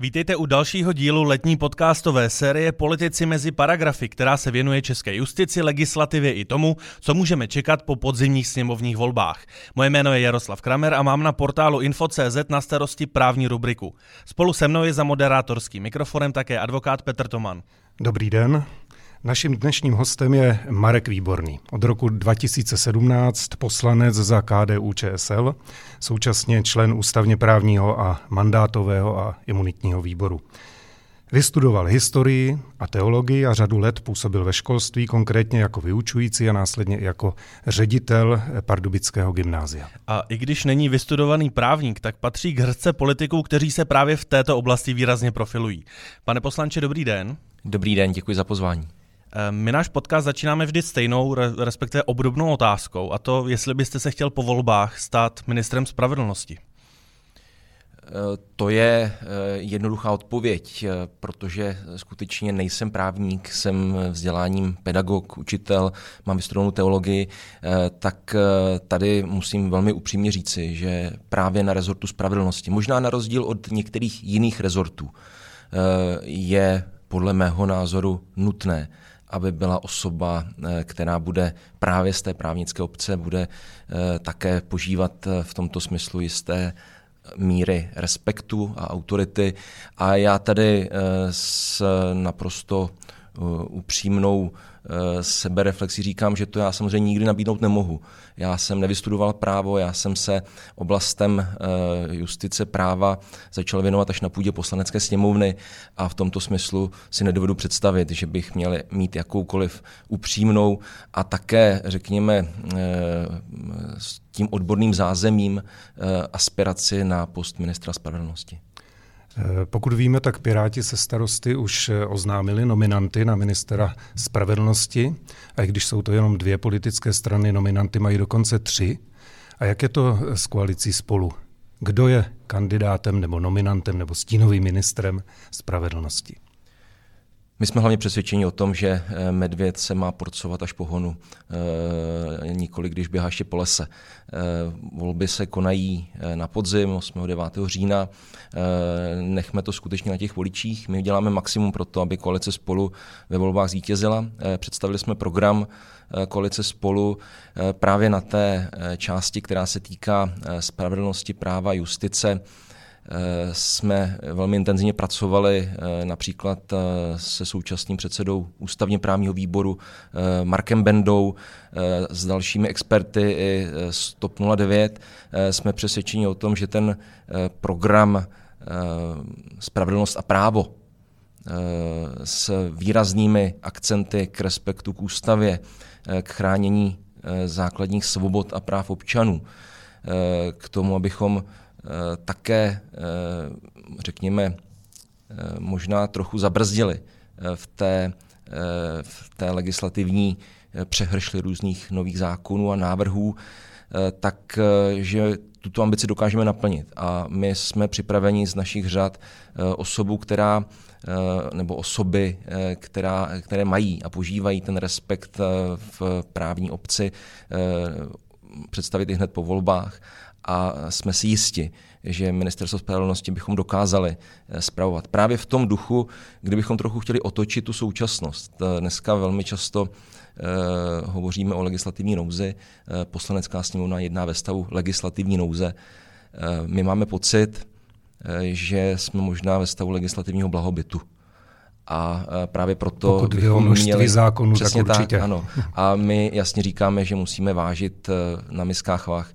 Vítejte u dalšího dílu letní podcastové série Politici mezi paragrafy, která se věnuje české justici, legislativě i tomu, co můžeme čekat po podzimních sněmovních volbách. Moje jméno je Jaroslav Kramer a mám na portálu Info.cz na starosti právní rubriku. Spolu se mnou je za moderátorským mikrofonem také advokát Petr Toman. Dobrý den. Naším dnešním hostem je Marek Výborný. Od roku 2017 poslanec za KDU ČSL, současně člen ústavně právního a mandátového a imunitního výboru. Vystudoval historii a teologii a řadu let působil ve školství, konkrétně jako vyučující a následně i jako ředitel Pardubického gymnázia. A i když není vystudovaný právník, tak patří k hrdce politiků, kteří se právě v této oblasti výrazně profilují. Pane poslanče, dobrý den. Dobrý den, děkuji za pozvání. Eh, my náš podcast začínáme vždy stejnou, respektive obdobnou otázkou, a to, jestli byste se chtěl po volbách stát ministrem spravedlnosti. Eh, to je eh, jednoduchá odpověď, protože skutečně nejsem právník, jsem vzděláním pedagog, učitel, mám vystudovanou teologii, tak tady musím velmi upřímně říci, že právě na rezortu spravedlnosti, možná na rozdíl od některých jiných rezortů, je podle mého názoru nutné, aby byla osoba, eh, která bude právě z té právnické obce, bude eh, také požívat eh, v tomto smyslu jisté míry respektu a autority. A já tady s naprosto upřímnou Eh, sebereflexi říkám, že to já samozřejmě nikdy nabídnout nemohu. Já jsem nevystudoval právo, já jsem se oblastem eh, justice práva začal věnovat až na půdě poslanecké sněmovny a v tomto smyslu si nedovedu představit, že bych měl mít jakoukoliv upřímnou a také, řekněme, eh, s tím odborným zázemím aspiraci na post ministra spravedlnosti. Pokud víme, tak Piráti se starosty už eh, oznámili nominanty na ministera spravedlnosti. A i když jsou to jenom dvě politické strany, nominanty mají dokonce tři. A jak je to eh, s koalicí spolu? Kdo je kandidátem nebo nominantem nebo stínovým ministrem spravedlnosti? My jsme hlavně přesvědčeni o tom, že eh, medvěd se má porcovat až po honu, e, nikoli když běhá ještě po lese. E, volby se konají na podzim 8. 9. října. Nechme to skutečně na těch voličích. My děláme maximum pro to, aby koalice spolu ve volbách zvítězila. Představili jsme program koalice spolu právě na té části, která se týká spravedlnosti, práva, justice jsme velmi intenzivně pracovali eh, například eh, se současným předsedou ústavně právního výboru eh, Markem Bendou, s dalšími experty i z TOP 09. Jsme přesvědčeni o tom, že ten program Spravedlnost a právo s výraznými akcenty k respektu k ústavě, k chránění základních svobod a práv občanů, k tomu, abychom Eh, také, eh, řekněme, eh, možná trochu zabrzdili v té, v té legislativní přehršli různých nových zákonů a návrhů, tak že tuto ambici dokážeme naplnit. A my jsme připraveni z našich řad osobu, která nebo osoby, která, které mají a požívají ten respekt v právní obci, představit i hned po volbách a jsme si jisti, že ministerstvo spravedlnosti bychom dokázali zpravovat. Eh, Právě v tom duchu, kdybychom trochu chtěli otočit tu současnost. Eh, dneska velmi často eh, hovoříme o legislativní nouzi. Eh, poslanecká sněmovna jedná ve stavu legislativní nouze. Eh, my máme pocit, eh, že jsme možná ve stavu legislativního blahobytu. A právě proto Pokud bychom měli zákonů, přesně tak určitě. Tak, ano. A my jasně říkáme, že musíme vážit na miskách Eh,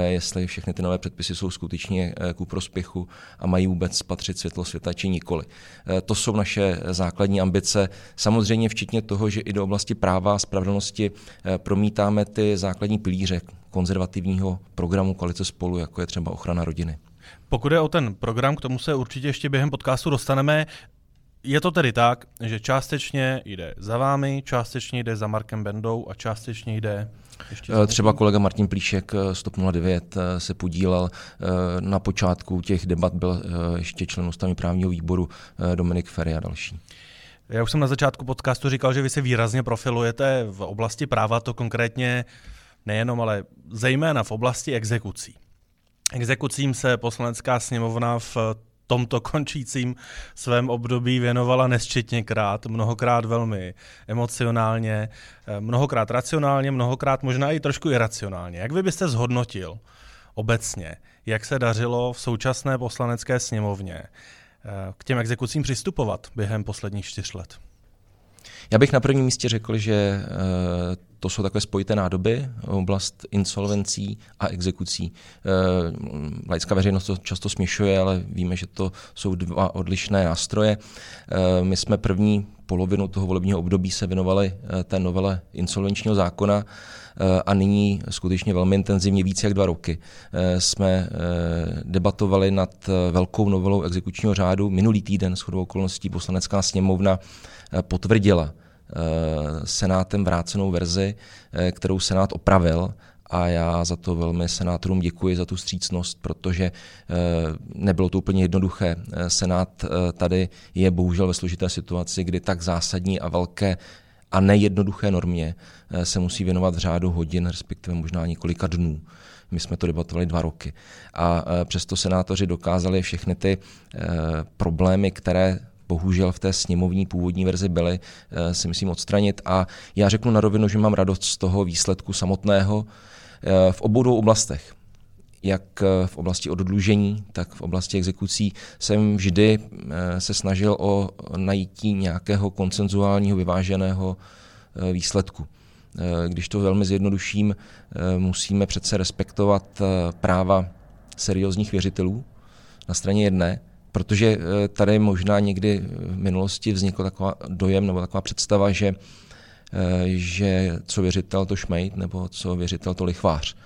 jestli všechny ty nové předpisy jsou skutečně eh, ku prospěchu a mají vůbec spatřit světlo světa či nikoli. Eh, to jsou naše základní ambice. Samozřejmě včetně toho, že i do oblasti práva a spravedlnosti promítáme ty základní pilíře konzervativního programu koalice spolu, jako je třeba ochrana rodiny. Pokud je o ten program, k tomu se určitě ještě během podcastu dostaneme. Je to tedy tak, že částečně jde za vámi, částečně jde za Markem Bendou a částečně jde eh, Třeba kolega Martin Plíšek z eh, TOP 09 eh, se podílel. Na počátku těch debat byl ještě člen ústavně právního výboru Dominik Ferry a další. Já už jsem na začátku podcastu říkal, že vy se výrazně profilujete v oblasti práva, to konkrétně nejenom, ale zejména v oblasti exekucí. Exekucím se poslanecká sněmovna v tomto končícím svém období věnovala nesčetněkrát, mnohokrát velmi emocionálně, eh, mnohokrát racionálně, mnohokrát možná i trošku iracionálně. Jak vy byste zhodnotil obecně, jak se dařilo v současné poslanecké sněmovně eh, k těm exekucím přistupovat během posledních čtyř let? Já bych na prvním místě řekl, že eh, to jsou takové spojité nádoby, oblast insolvencí a exekucí. Eh, laická veřejnost to často směšuje, ale víme, že to jsou dva odlišné nástroje. Eh, my jsme první polovinu toho volebního období se věnovali té novele insolvenčního zákona a nyní skutečně velmi intenzivně, více jak dva roky, jsme debatovali nad velkou novelou exekučního řádu. Minulý týden s okolností poslanecká sněmovna potvrdila Eh, senátem vrácenou verzi, eh, kterou senát opravil a já za to velmi senátorům děkuji za tu střícnost, protože eh, nebylo to úplně jednoduché. Senát tady je bohužel ve složité situaci, kdy tak zásadní a velké a nejednoduché normě se musí věnovat v řádu hodin, respektive možná několika dnů. My jsme to debatovali dva roky. A přesto senátoři dokázali všechny ty problémy, které bohužel v té sněmovní původní verzi byly, eh, si myslím odstranit. A já řeknu na rovinu, že mám radost z toho výsledku samotného eh, v obou dvou oblastech jak eh, v oblasti odlužení, tak v oblasti exekucí jsem vždy se snažil o najítí nějakého koncenzuálního vyváženého výsledku. Když to velmi zjednoduším, musíme přece respektovat práva seriózních věřitelů na straně jedné protože eh, tady možná někdy v minulosti vznikl taková dojem nebo taková představa, že, eh, že co věřitel to šmejt nebo co věřitel to lichvář.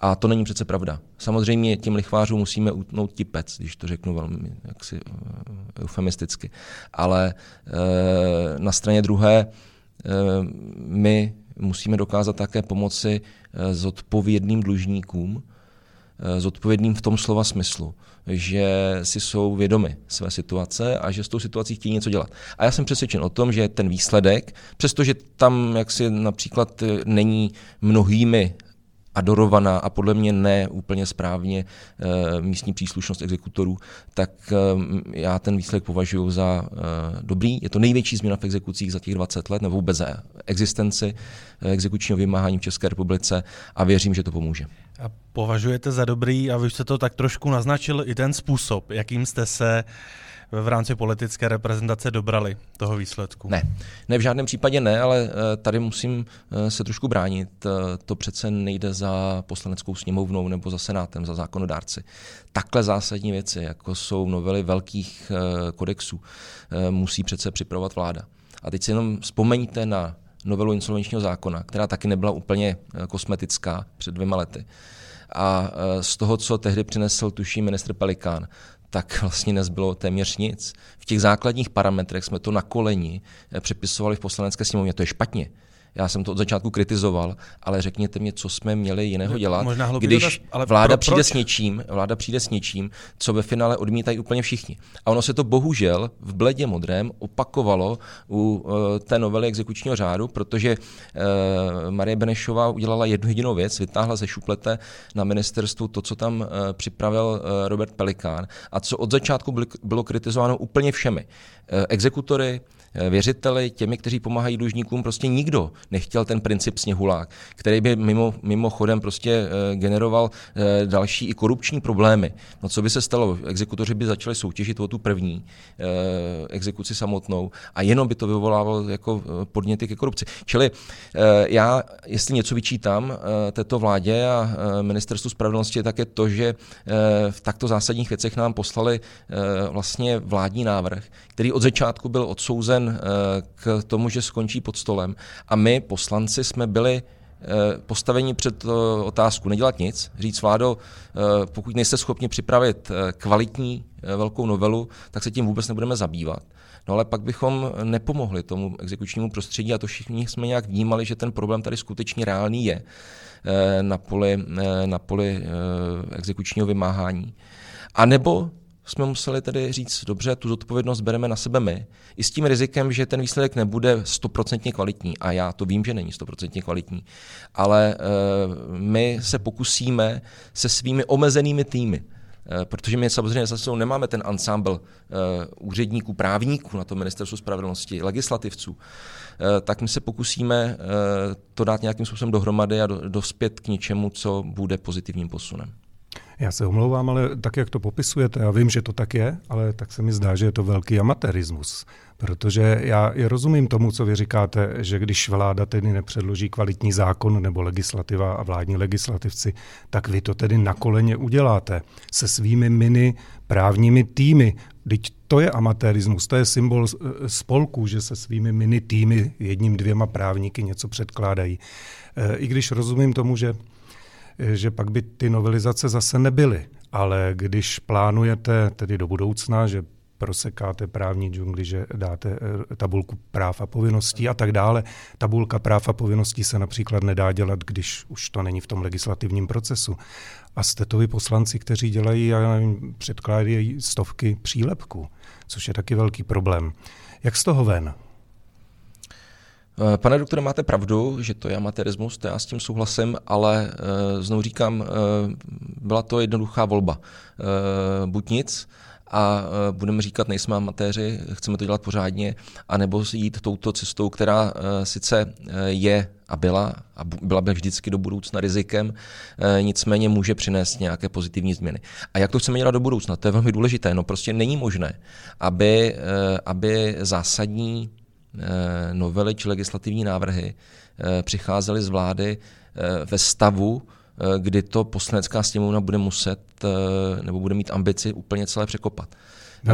A to není přece pravda. Samozřejmě těm lichvářům musíme utnout tipec, když to řeknu velmi jaksi eh, eufemisticky. Ale na straně druhé my musíme dokázat také pomoci zodpovědným dlužníkům, zodpovědným v tom slova smyslu že si jsou vědomi své situace a že s tou situací chtějí něco dělat. A já jsem přesvědčen o tom, že ten výsledek, přestože tam jaksi například není mnohými adorovaná a podle mě ne úplně správně e, místní příslušnost exekutorů, tak já ten výsledek považuji za dobrý. Je to největší změna v exekucích za těch 20 let, nebo vůbec za existenci exekučního vymáhání v České republice a věřím, že to pomůže. A považujete za dobrý, a vy jste to tak trošku naznačil, i ten způsob, jakým jste se v rámci politické reprezentace dobrali toho výsledku? Ne, ne v žádném případě ne, ale eh, tady musím eh, se trošku bránit. Eh, to přece nejde za poslaneckou sněmovnou nebo za senátem, za zákonodárci. Takhle zásadní věci, jako jsou novely velkých kodexů, musí přece připravovat vláda. A teď si jenom vzpomeňte na novelu insolvenčního zákona, která taky nebyla úplně eh, kosmetická před dvěma lety. A eh, z toho, co tehdy přinesl tuší ministr Pelikán, tak vlastně nezbylo téměř nic. V těch základních parametrech jsme to na koleni eh, přepisovali v poslanecké sněmovně. To je špatně. Já jsem to od začátku kritizoval, ale řekněte mi, co jsme měli jiného dělat, když dotaz, ale vláda pro, přijde proč? s něčím, vláda přijde s něčím, co ve finále odmítají úplně všichni. A ono se to bohužel v bledě modrém opakovalo u uh, té novely exekučního řádu, protože uh, Marie Benešová udělala jednu jedinou věc, vytáhla ze šuplete na ministerstvu to, co tam uh, připravil uh, Robert Pelikán a co od začátku bylo, kritizováno úplně všemi. Uh, exekutory, věřiteli, těmi, kteří pomáhají dlužníkům, prostě nikdo nechtěl ten princip sněhulák, který by mimo, mimochodem prostě eh, generoval eh, další i korupční problémy. No co by se stalo? Exekutoři by začali soutěžit o tu první exekuci samotnou a jenom by to vyvolávalo jako podněty ke korupci. Čili já, jestli něco vyčítám této vládě a ministerstvu spravedlnosti, tak je to, že v takto zásadních věcech nám poslali vlastně vládní návrh, který od začátku byl odsouzen Eh, k tomu, že skončí pod stolem. A my, poslanci, jsme byli eh, postavení před eh, otázku nedělat nic, říct vládo, pokud nejste schopni připravit kvalitní velkou novelu, tak se tím vůbec nebudeme zabývat. No ale pak bychom nepomohli tomu exekučnímu prostředí a to všichni jsme nějak vnímali, že ten problém tady skutečně reálný je na poli, na poli exekučního vymáhání. A nebo jsme museli tedy říct, dobře, tu zodpovědnost bereme na sebe my, i s tím rizikem, že ten výsledek nebude stoprocentně kvalitní. A já to vím, že není stoprocentně kvalitní. Ale uh, my se pokusíme se svými omezenými týmy Protože my samozřejmě zase nemáme ten ansámbl úředníků, právníků na to ministerstvu spravedlnosti, legislativců, tak my se pokusíme to dát nějakým způsobem dohromady a dospět k něčemu, co bude pozitivním posunem. Já se omlouvám, ale tak, jak to popisujete, já vím, že to tak je, ale tak se mi zdá, že je to velký amatérismus. Protože já rozumím tomu, co vy říkáte, že když vláda tedy nepředloží kvalitní zákon nebo legislativa a vládní legislativci, tak vy to tedy na koleně uděláte se svými mini právními týmy. Teď to je amatérismus, to je symbol eh, spolku, že se svými mini týmy, jedním, dvěma právníky něco předkládají. Eh, I když rozumím tomu, že že pak by ty novelizace zase nebyly. Ale když plánujete tedy do budoucna, že prosekáte právní džungli, že dáte eh, tabulku práv a povinností a tak dále. Tabulka práv a povinností se například nedá dělat, když už to není v tom legislativním procesu. A jste to vy poslanci, kteří dělají, já nevím, předkládají stovky přílepků, což je taky velký problém. Jak z toho ven? Eh, pane doktore, máte pravdu, že to je amatérismus, to já s tím souhlasím, ale uh, znovu říkám, uh, byla to jednoduchá volba. Buď nic, a budeme říkat, nejsme amatéři, chceme to dělat pořádně, anebo jít touto cestou, která sice je a byla a byla by vždycky do budoucna rizikem, nicméně může přinést nějaké pozitivní změny. A jak to chceme dělat do budoucna? To je velmi důležité. No prostě není možné, aby, aby zásadní Eh, novely či legislativní návrhy eh, přicházely z vlády eh, ve stavu, kdy to poslanecká sněmovna bude muset nebo bude mít ambici úplně celé překopat.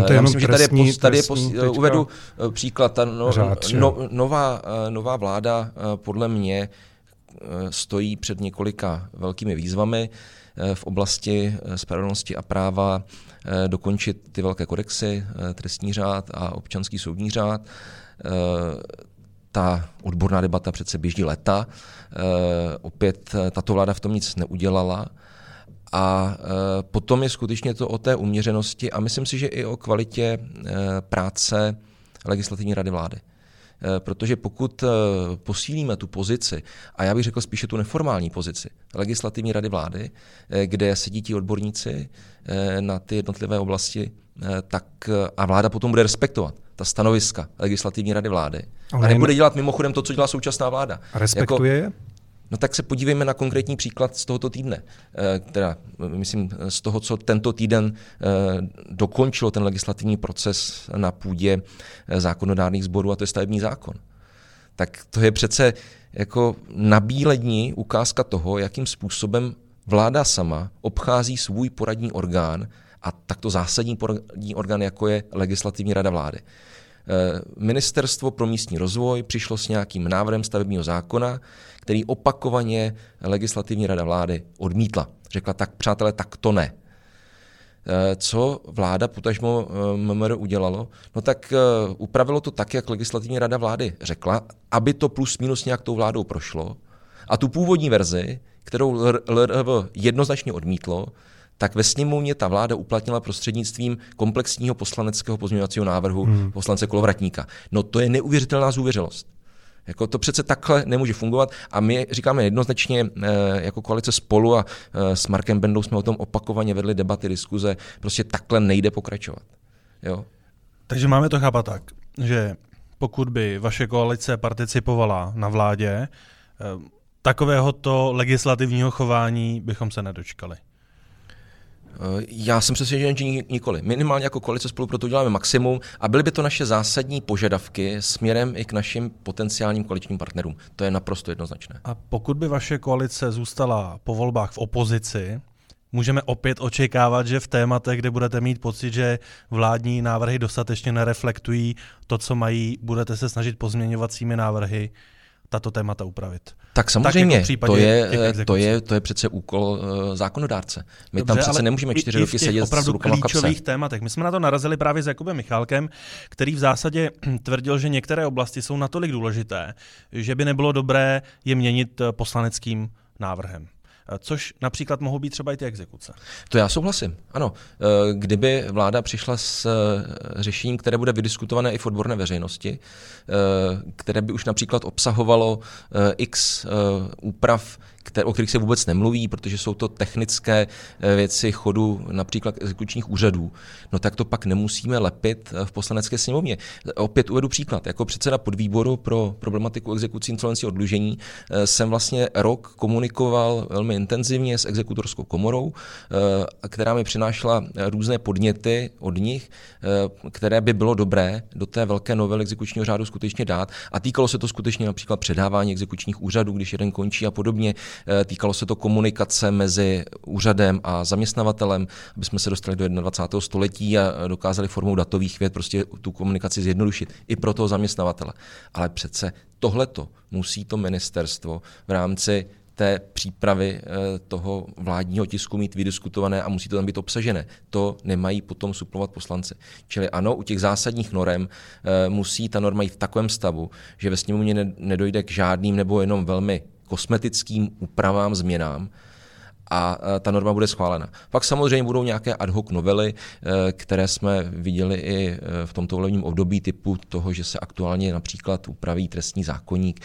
To Já myslím, trestní, že tady je, tady je pos, uvedu příklad. Ta no, řád, no, nová, nová vláda podle mě stojí před několika velkými výzvami v oblasti spravedlnosti a práva dokončit ty velké kodexy, trestní řád a občanský soudní řád. Eh, ta odborná debata přece běží leta. Eh, opět eh, tato vláda v tom nic neudělala. A potom je skutečně to o té uměřenosti a myslím si, že i o kvalitě práce legislativní rady vlády. Protože pokud posílíme tu pozici, a já bych řekl spíše tu neformální pozici legislativní rady vlády, kde sedí ti odborníci na ty jednotlivé oblasti, tak a vláda potom bude respektovat ta stanoviska legislativní rady vlády. Ale a nebude dělat mimochodem to, co dělá současná vláda. Respektuje jako, No tak se podívejme na konkrétní příklad z tohoto týdne. Eh, teda, myslím, z toho, co tento týden eh, dokončilo ten legislativní proces na půdě eh, zákonodárných sborů, a to je stavební zákon. Tak to je přece jako nabílení ukázka toho, jakým způsobem vláda sama obchází svůj poradní orgán a takto zásadní poradní orgán, jako je Legislativní rada vlády. Eh, Ministerstvo pro místní rozvoj přišlo s nějakým návrhem stavebního zákona, který opakovaně Legislativní rada vlády odmítla. Řekla tak, přátelé, tak to ne. Eh, co vláda potažmo eh, MMR udělalo? No tak upravilo to tak, jak Legislativní rada vlády řekla, aby to plus minus nějak tou vládou prošlo. A tu původní verzi, kterou LRV jednoznačně odmítlo, tak ve sněmovně ta vláda uplatnila prostřednictvím komplexního poslaneckého pozměňovacího návrhu hmm. poslance Kolovratníka. No to je neuvěřitelná zůvěřilost. Jako to přece takhle nemůže fungovat a my říkáme jednoznačně eh, jako koalice spolu a eh, s Markem Bendou jsme o tom opakovaně vedli debaty, diskuze, prostě takhle nejde pokračovat. Jo? Takže máme to chápat tak, že pokud by vaše koalice participovala na vládě, eh, takovéhoto legislativního chování bychom se nedočkali. Eh, já jsem přesvědčen, že nikoli. Minimálně jako koalice spolu proto děláme maximum a byly by to naše zásadní požadavky směrem i k našim potenciálním koaličním partnerům. To je naprosto jednoznačné. A pokud by vaše koalice zůstala po volbách v opozici, můžeme opět očekávat, že v tématech, kde budete mít pocit, že vládní návrhy dostatečně nereflektují to, co mají, budete se snažit pozměňovacími návrhy tato témata upravit. Tak samozřejmě, tak jako to, je, to, je, to je přece úkol uh, zákonodárce. My Dobře, tam přece nemůžeme čtyři roky sedět opravdu s klíčových tématech. My jsme na to narazili právě s Jakubem Michálkem, který v zásadě tvrdil, že některé oblasti jsou natolik důležité, že by nebylo dobré je měnit eh, poslaneckým návrhem. Eh, což například mohou být třeba i ty exekuce. To já souhlasím, ano. Eh, kdyby vláda přišla s eh, řešením, které bude vydiskutované i v odborné veřejnosti, které by už například obsahovalo x úprav, o kterých se vůbec nemluví, protože jsou to technické eh, věci chodu například exekučních úřadů, no tak to pak nemusíme lepit v poslanecké sněmovně. Opět uvedu příklad. Jako předseda podvýboru pro problematiku exekucí insolvencí odlužení jsem vlastně rok komunikoval velmi intenzivně s exekutorskou komorou, která mi přinášela různé podněty od nich, které by bylo dobré do té velké novely exekučního řádu skutečně dát. A týkalo se to skutečně například předávání exekučních úřadů, když jeden končí a podobně. Eh, týkalo se to komunikace mezi úřadem a zaměstnavatelem, aby jsme se dostali do 21. století a dokázali formou datových věd prostě tu komunikaci zjednodušit i pro toho zaměstnavatele. Ale přece tohleto musí to ministerstvo v rámci té přípravy eh, toho vládního tisku mít vydiskutované a musí to tam být obsažené. To nemají potom suplovat poslanci. Čili ano, u těch zásadních norem eh, musí ta norma jít v takovém stavu, že ve sněmovně nedojde k žádným nebo jenom velmi kosmetickým úpravám, změnám, a eh, ta norma bude schválena. Pak samozřejmě budou nějaké ad hoc novely, které jsme viděli i v tomto volebním období typu toho, že se aktuálně například upraví trestní zákonník,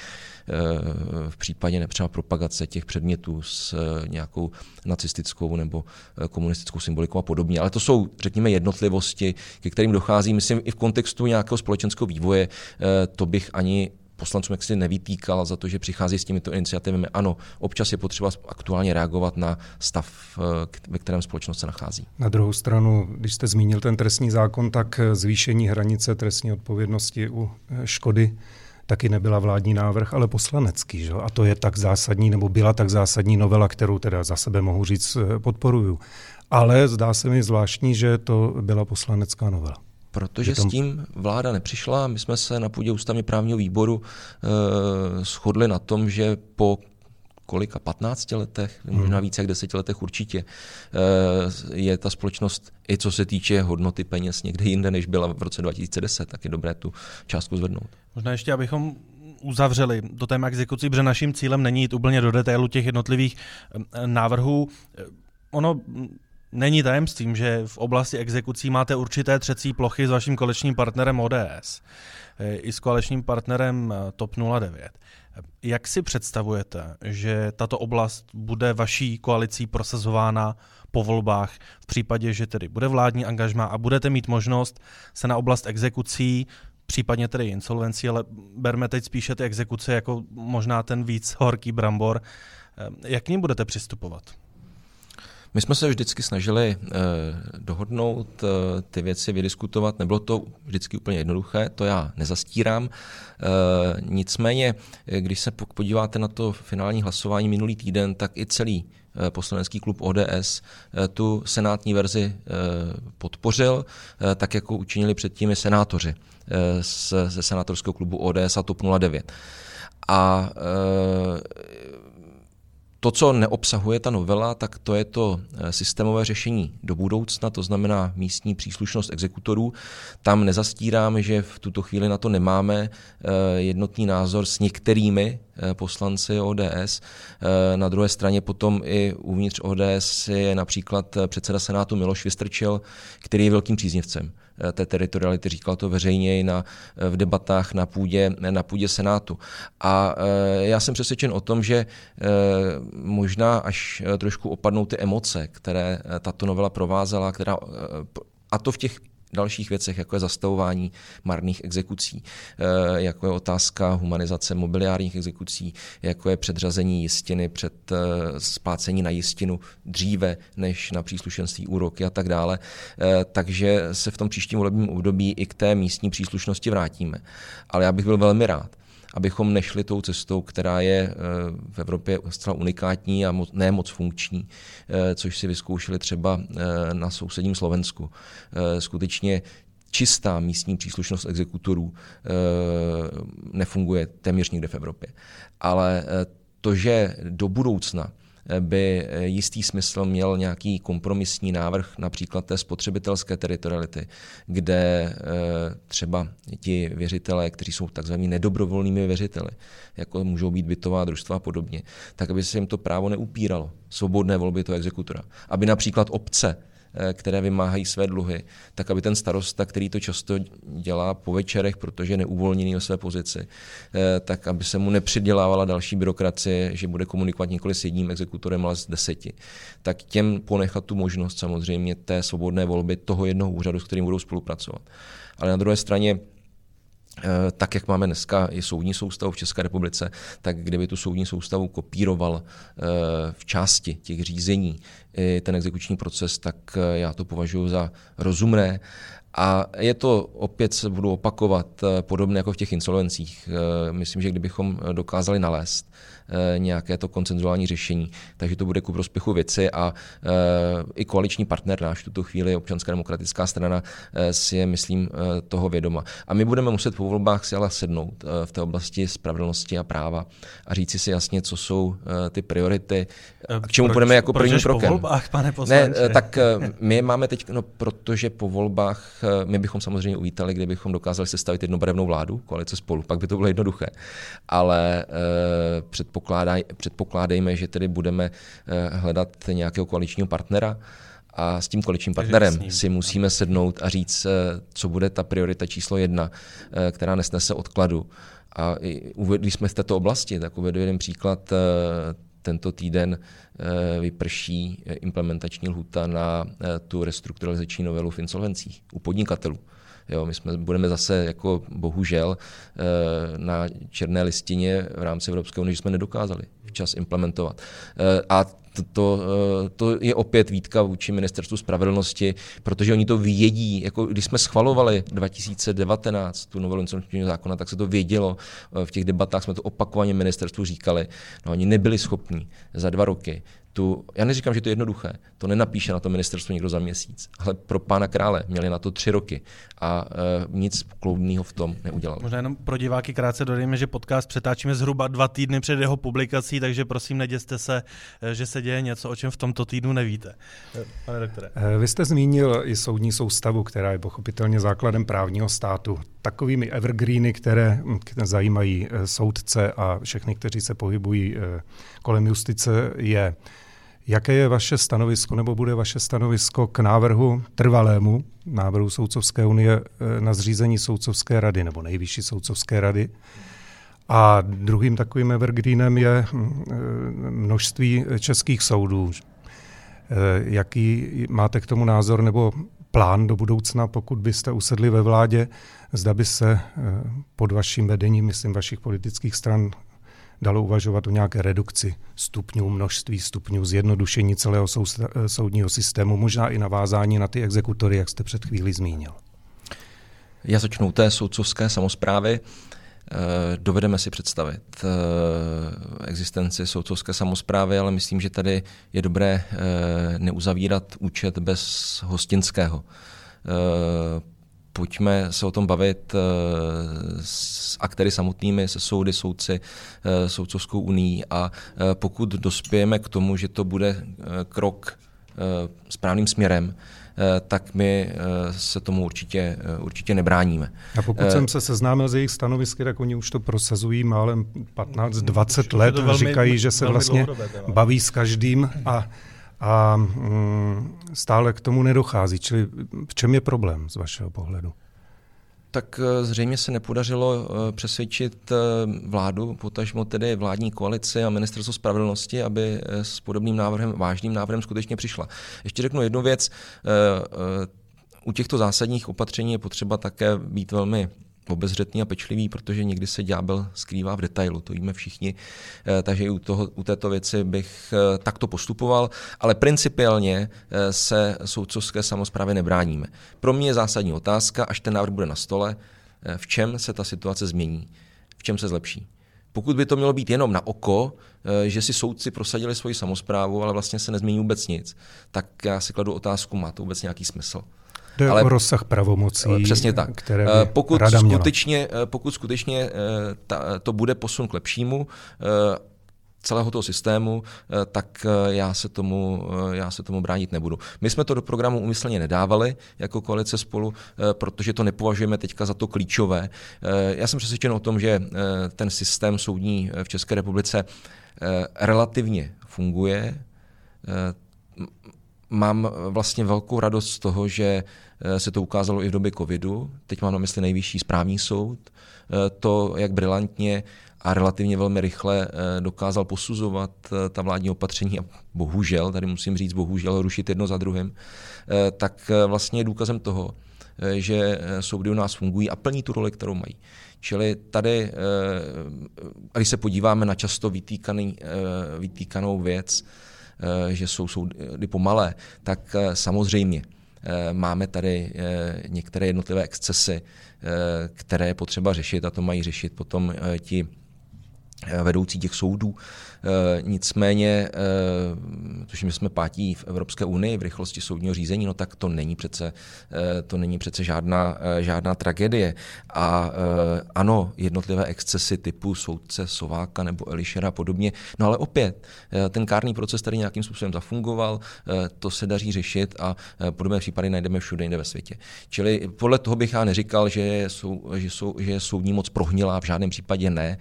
v případě třeba propagace těch předmětů s nějakou nacistickou nebo komunistickou symbolikou a podobně. Ale to jsou, řekněme, jednotlivosti, ke kterým dochází, myslím, i v kontextu nějakého společenského vývoje. To bych ani poslancům jak si nevytýkal za to, že přichází s těmito iniciativami. Ano, občas je potřeba aktuálně reagovat na stav, ve kterém společnost se nachází. Na druhou stranu, když jste zmínil ten trestní zákon, tak zvýšení hranice trestní odpovědnosti u škody taky nebyla vládní návrh, ale poslanecký. Že? A to je tak zásadní, nebo byla tak zásadní novela, kterou teda za sebe mohu říct eh, podporuju. Ale zdá se mi zvláštní, že to byla poslanecká novela. Protože tom... s tím vláda nepřišla. My jsme se na půdě ústavně právního výboru e, shodli na tom, že po kolika, 15 letech, hmm. možná více jak 10 letech určitě, eh, je ta společnost, i co se týče hodnoty peněz, někde jinde, než byla v roce 2010, tak je dobré tu částku zvednout. Možná ještě, abychom uzavřeli do téma exekucí, protože naším cílem není jít úplně do detailu těch jednotlivých eh, návrhů. Eh, ono není tajemstvím, že v oblasti exekucí máte určité třecí plochy s vaším kolečním partnerem ODS i s koaličním partnerem TOP 09. Jak si představujete, že tato oblast bude vaší koalicí prosazována po volbách v případě, že tedy bude vládní angažma a budete mít možnost se na oblast exekucí případně tedy insolvencí, ale berme teď spíše ty exekuce jako možná ten víc horký brambor. Jak k ním budete přistupovat? My jsme se vždycky snažili eh, dohodnout, eh, ty věci vydiskutovat. Nebylo to vždycky úplně jednoduché, to já nezastírám. Eh, nicméně, když se podíváte na to finální hlasování minulý týden, tak i celý poslanecký klub ODS tu senátní verzi podpořil, tak jako učinili předtím i senátoři ze senátorského klubu ODS a TOP 09. A to, co neobsahuje ta novela, tak to je to eh, systémové řešení do budoucna, to znamená místní příslušnost exekutorů. Tam nezastírám, že v tuto chvíli na to nemáme eh, jednotný názor s některými eh, poslanci ODS. Na druhé straně potom i uvnitř ODS je například předseda Senátu Miloš Vystrčil, který je velkým příznivcem té teritoriality, říkal to veřejně i na, eh, v debatách na půdě, na půdě Senátu. A eh, já jsem přesvědčen o tom, že možná až trošku opadnou ty emoce, které tato novela provázela, která a to v těch dalších věcech, jako je zastavování marných exekucí, eh, jako je otázka humanizace mobiliárních exekucí, jako je předřazení jistiny před eh, splácení na jistinu dříve než na příslušenství úroky a tak dále. Eh, takže se v tom příštím volebním období i k té místní příslušnosti vrátíme. Ale já bych byl velmi rád, abychom nešli tou cestou, která je eh, v Evropě zcela unikátní a ne moc funkční, eh, což si vyzkoušeli třeba eh, na sousedním Slovensku. Skutečně čistá místní příslušnost exekutorů nefunguje téměř nikde v Evropě. Ale to, že do budoucna by jistý smysl měl nějaký kompromisní návrh například té spotřebitelské teritoriality, kde eh, třeba ti věřitelé, kteří jsou takzvanými nedobrovolnými věřiteli, jako můžou být bytová družstva a podobně, tak aby se jim to právo neupíralo, svobodné volby toho exekutora. Aby například obce které vymáhají své dluhy, tak aby ten starosta, který to často dělá po večerech, protože je neuvolněný o své pozici, tak aby se mu nepřidělávala další byrokracie, že bude komunikovat nikoli s jedním exekutorem, ale s deseti. Tak těm ponechat tu možnost samozřejmě té svobodné volby toho jednoho úřadu, s kterým budou spolupracovat. Ale na druhé straně Eh, tak, jak máme dneska i soudní soustavu v České republice, tak kdyby tu soudní soustavu kopíroval eh, v části těch řízení ten exekuční proces, tak eh, já to považuji za rozumné. A je to, opět se budu opakovat, podobné jako v těch insolvencích. Myslím, že kdybychom dokázali nalézt Eh, nějaké to koncenzuální řešení. Takže to bude ku prospěchu věci a eh, i koaliční partner náš v tuto chvíli, občanská demokratická strana, eh, si je, myslím, toho vědoma. A my budeme muset po volbách si ale sednout v té oblasti spravedlnosti a práva a říci si jasně, co jsou ty priority, k čemu proč, budeme jako první krokem. po volbách, pane poslanče? Ne, tak my máme teď, no, protože po volbách, my bychom samozřejmě uvítali, kdybychom dokázali sestavit jednobarevnou vládu, koalice spolu, pak by to bylo jednoduché. Ale předpokládám, předpokládejme, že tedy budeme eh, hledat nějakého koaličního partnera a s tím koaličním partnerem si musíme sednout a říct, eh, co bude ta priorita číslo jedna, eh, která nesnese odkladu. A když jsme v této oblasti, tak uvedu jeden příklad. Tento týden vyprší implementační lhuta na tu restrukturalizační novelu v insolvencích u podnikatelů. Jo, my jsme, budeme zase jako bohužel eh, na černé listině v rámci Evropské unie, že jsme nedokázali včas implementovat. Eh, a to, to, eh, to je opět výtka vůči ministerstvu spravedlnosti, protože oni to vědí. Jako když jsme schvalovali 2019 tu novelu insolvenčního zákona, tak se to vědělo. V těch debatách jsme to opakovaně ministerstvu říkali. No, oni nebyli schopni za dva roky tu, já neříkám, že to je jednoduché, to nenapíše na to ministerstvo někdo za měsíc, ale pro pána krále měli na to tři roky a uh, nic kloudného v tom neudělal. Možná jenom pro diváky krátce dodejme, že podcast přetáčíme zhruba dva týdny před jeho publikací, takže prosím neděste se, e, že se děje něco, o čem v tomto týdnu nevíte. E, pane doktore. Vy jste zmínil i soudní soustavu, která je pochopitelně základem právního státu. Takovými evergreeny, které, které zajímají soudce a všechny, kteří se pohybují kolem justice, je Jaké je vaše stanovisko, nebo bude vaše stanovisko k návrhu trvalému, návrhu Soudcovské unie eh, na zřízení Soudcovské rady, nebo nejvyšší Soudcovské rady? A druhým takovým evergreenem je hm, eh, množství českých soudů. Eh, jaký máte k tomu názor nebo plán do budoucna, pokud byste usedli ve vládě, zda by se pod vaším vedením, myslím vašich politických stran, dalo uvažovat o nějaké redukci stupňů, množství stupňů, zjednodušení celého soudního systému, možná i navázání na ty exekutory, jak jste před chvílí zmínil. Já začnu té soudcovské samozprávy. Eh, dovedeme si představit eh, existenci soudcovské samozprávy, ale myslím, že tady je dobré eh, neuzavírat účet bez hostinského pojďme se o tom bavit eh, s aktéry samotnými, se soudy, soudci, eh, soudcovskou unii a eh, pokud dospějeme k tomu, že to bude krok správným směrem, tak my se tomu určitě, určitě nebráníme. A pokud jsem se seznámil s jejich stanovisky, tak oni už to prosazují málem 15-20 let. Velmi, Říkají, že se vlastně baví s každým a a mm, stále k tomu nedochází. Čili v čem je problém z vašeho pohledu? Tak eh, zřejmě se nepodařilo eh, přesvědčit eh, vládu, potažmo tedy vládní koalici a ministerstvo spravedlnosti, aby s podobným návrhem, vážným návrhem skutečně přišla. Ještě řeknu jednu věc. U těchto zásadních opatření je potřeba také být velmi obezřetný a pečlivý, protože někdy se ďábel skrývá v detailu, to víme všichni, eh, takže i u, toho, u této věci bych eh, takto postupoval, ale principiálně eh, se soudcovské samozprávy nebráníme. Pro mě je zásadní otázka, až ten návrh bude na stole, v čem se ta situace změní, v čem se zlepší. Pokud by to mělo být jenom na oko, že si soudci prosadili svoji samozprávu, ale vlastně se nezmění vůbec nic, tak já si kladu otázku, má to vůbec nějaký smysl. Jde ale, o rozsah pravomocí, přesně tak. které by eh, pokud rada skutečně, eh, pokud skutečně eh, ta, to bude posun k lepšímu, celého toho systému, tak já se, tomu, já se tomu bránit nebudu. My jsme to do programu umyslně nedávali jako koalice spolu, protože to nepovažujeme teďka za to klíčové. Já jsem přesvědčen o tom, že ten systém soudní v České republice relativně funguje mám vlastně velkou radost z toho, že se to ukázalo i v době covidu. Teď mám na mysli nejvyšší správní soud. To, jak brilantně a relativně velmi rychle dokázal posuzovat ta vládní opatření a bohužel, tady musím říct bohužel, rušit jedno za druhým, tak vlastně je důkazem toho, že soudy u nás fungují a plní tu roli, kterou mají. Čili tady, když se podíváme na často vytýkaný, vytýkanou věc, Eh, že jsou soudy pomalé, tak eh, samozřejmě eh, máme tady některé jednotlivé excesy, které je potřeba řešit a to mají řešit potom ti vedoucí těch soudů. Eh, nicméně, eh, což my jsme pátí v Evropské unii v rychlosti soudního řízení, no tak to není přece, eh, to není přece žádná, žádná tragédie. A ano, jednotlivé excesy typu soudce Sováka nebo Elišera a podobně, no ale opět, ten kárný proces tady nějakým způsobem zafungoval, to se daří řešit a podobné případy najdeme všude jinde ve světě. Čili podle toho bych já neříkal, že je, že, jsou, že je soudní moc prohnilá, v žádném případě ne.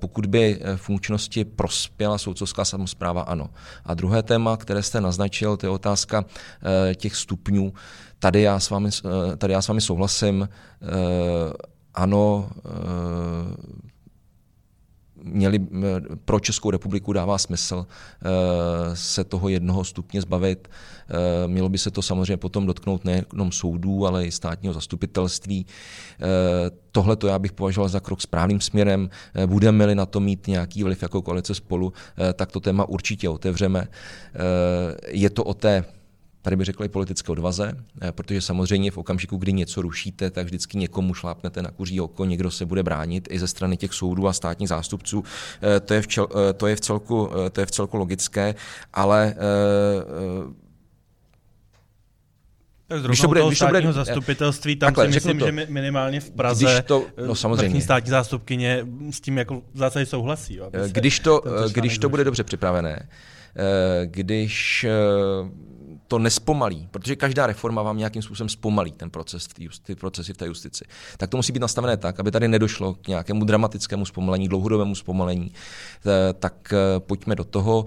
Pokud by funkčnosti prospěla soudcovská samozpráva, ano. A druhé téma, které jste naznačil, to je otázka eh, těch stupňů. Tady já s vámi, eh, tady já s vámi souhlasím. Eh, ano, měli, pro Českou republiku dává smysl eh, se toho jednoho stupně zbavit. Eh, mělo by se to samozřejmě potom dotknout nejenom soudů, ale i státního zastupitelství. Eh, tohle to já bych považoval za krok správným směrem. Budeme-li na to mít nějaký vliv jako koalice spolu, tak to téma určitě otevřeme. Je to o té tady bych řekl i politické odvaze, eh, protože samozřejmě v okamžiku, kdy něco rušíte, tak vždycky někomu šlápnete na kuří oko, někdo se bude bránit i ze strany těch soudů a státních zástupců. Eh, to je v, čel, eh, to je v, celku, to je v celku logické, ale když to bude, když to bude zastupitelství, tam takhle, si myslím, to. že minimálně v Praze když to, no samozřejmě. státní zástupkyně s tím jako v zásadě souhlasí. Jo, když to, když to bude dobře připravené, když to nespomalí, protože každá reforma vám nějakým způsobem zpomalí ten proces v justi, ty procesy v té justici. Tak to musí být nastavené tak, aby tady nedošlo k nějakému dramatickému zpomalení, dlouhodobému zpomalení. Eh, tak eh, pojďme do toho.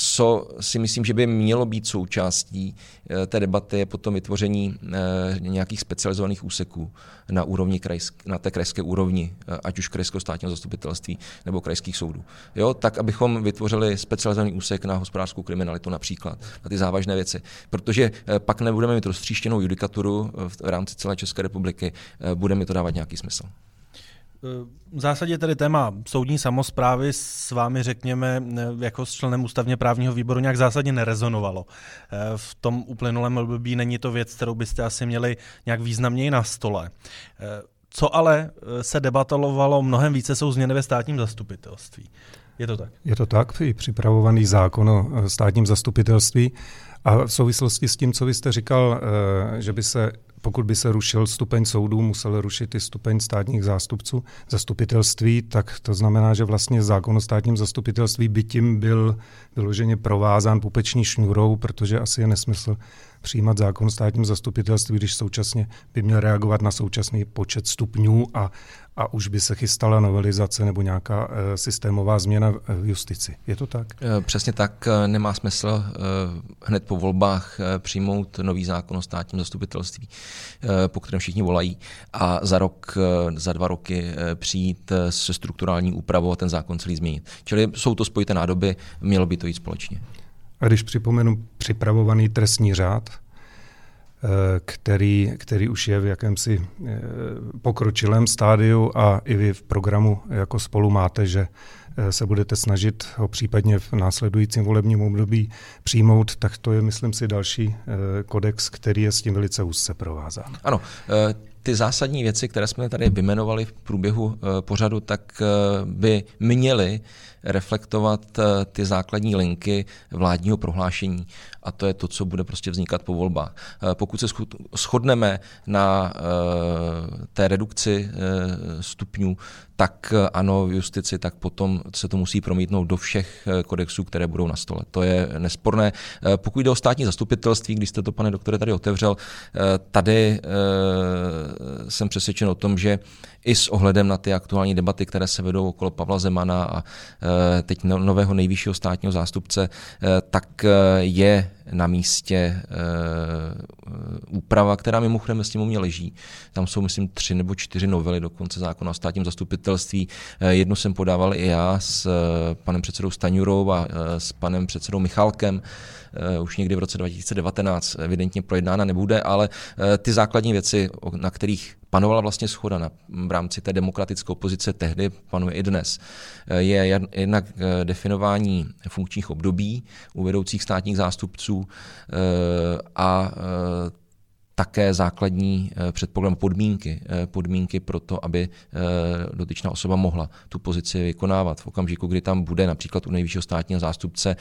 Co si myslím, že by mělo být součástí eh, té debaty, je potom vytvoření eh, nějakých specializovaných úseků na, úrovni krajsk, na té krajské úrovni, eh, ať už krajského státního zastupitelství nebo krajských soudů. Jo, tak, abychom vytvořili specializovaný úsek na hospodářskou kriminalitu například, na ty závažné věci. Protože pak nebudeme mít roztříštěnou judikaturu v rámci celé České republiky, bude mi to dávat nějaký smysl. V zásadě tedy téma soudní samozprávy s vámi, řekněme, jako s členem ústavně právního výboru nějak zásadně nerezonovalo. V tom uplynulém období není to věc, kterou byste asi měli nějak významněji na stole. Co ale se debatovalo mnohem více, jsou změny ve státním zastupitelství. Je to tak? Je to tak, i připravovaný zákon o státním zastupitelství. A v souvislosti s tím, co vy jste říkal, eh, že by se pokud by se rušil stupeň soudů, musel rušit i stupeň státních zástupců, zastupitelství, tak to znamená, že vlastně zákon o státním zastupitelství by tím byl vyloženě provázán pupeční šňůrou, protože asi je nesmysl přijímat zákon o státním zastupitelství, když současně by měl reagovat na současný počet stupňů a, a už by se chystala novelizace nebo nějaká e, systémová změna v justici. Je to tak? Eh, přesně tak. Eh, nemá smysl hned po volbách přijmout nový zákon o státním zastupitelství, po kterém všichni volají, a za rok, za dva roky přijít se strukturální úpravou a ten zákon celý změnit. Čili jsou to spojité nádoby, mělo by to jít společně. A když připomenu připravovaný trestní řád, eh, který, který už je v jakémsi eh, pokročilém stádiu a i vy v programu jako spolu máte, že eh, se budete snažit ho případně v následujícím volebním období přijmout, tak to je, myslím si, další kodex, který je s tím velice úzce provázán. Ano, ty zásadní věci, které jsme tady vymenovali v průběhu pořadu, tak by měly reflektovat eh, ty základní linky vládního prohlášení a to je to, co bude prostě vznikat po volbách. Eh, pokud se shodneme na eh, té redukci stupňů, tak ano, v justici, tak potom se to musí promítnout do všech kodexů, které budou na stole. To je nesporné. Pokud jde o státní zastupitelství, když jste to, pane doktore, tady otevřel, tady jsem přesvědčen o tom, že i s ohledem na ty aktuální debaty, které se vedou okolo Pavla Zemana a teď no, nového nejvyššího státního zástupce, tak je na místě úprava, která mimochodem ve sněmovně leží. Tam jsou, myslím, tři nebo čtyři novely dokonce zákona o státním zastupitelství. Jednu jsem podával i já s panem předsedou Staňurou a s panem předsedou Michálkem. Eh, už někdy v roce 2019 evidentně projednána nebude, ale ty základní věci, na kterých panovala vlastně schoda na, v rámci té demokratické opozice tehdy, panuje i dnes, eh, je jednak definování funkčních období u vedoucích státních zástupců a také základní eh, předpoklad podmínky, eh, podmínky pro to, aby eh, dotyčná osoba mohla tu pozici vykonávat. V okamžiku, kdy tam bude například u nejvyššího státního zástupce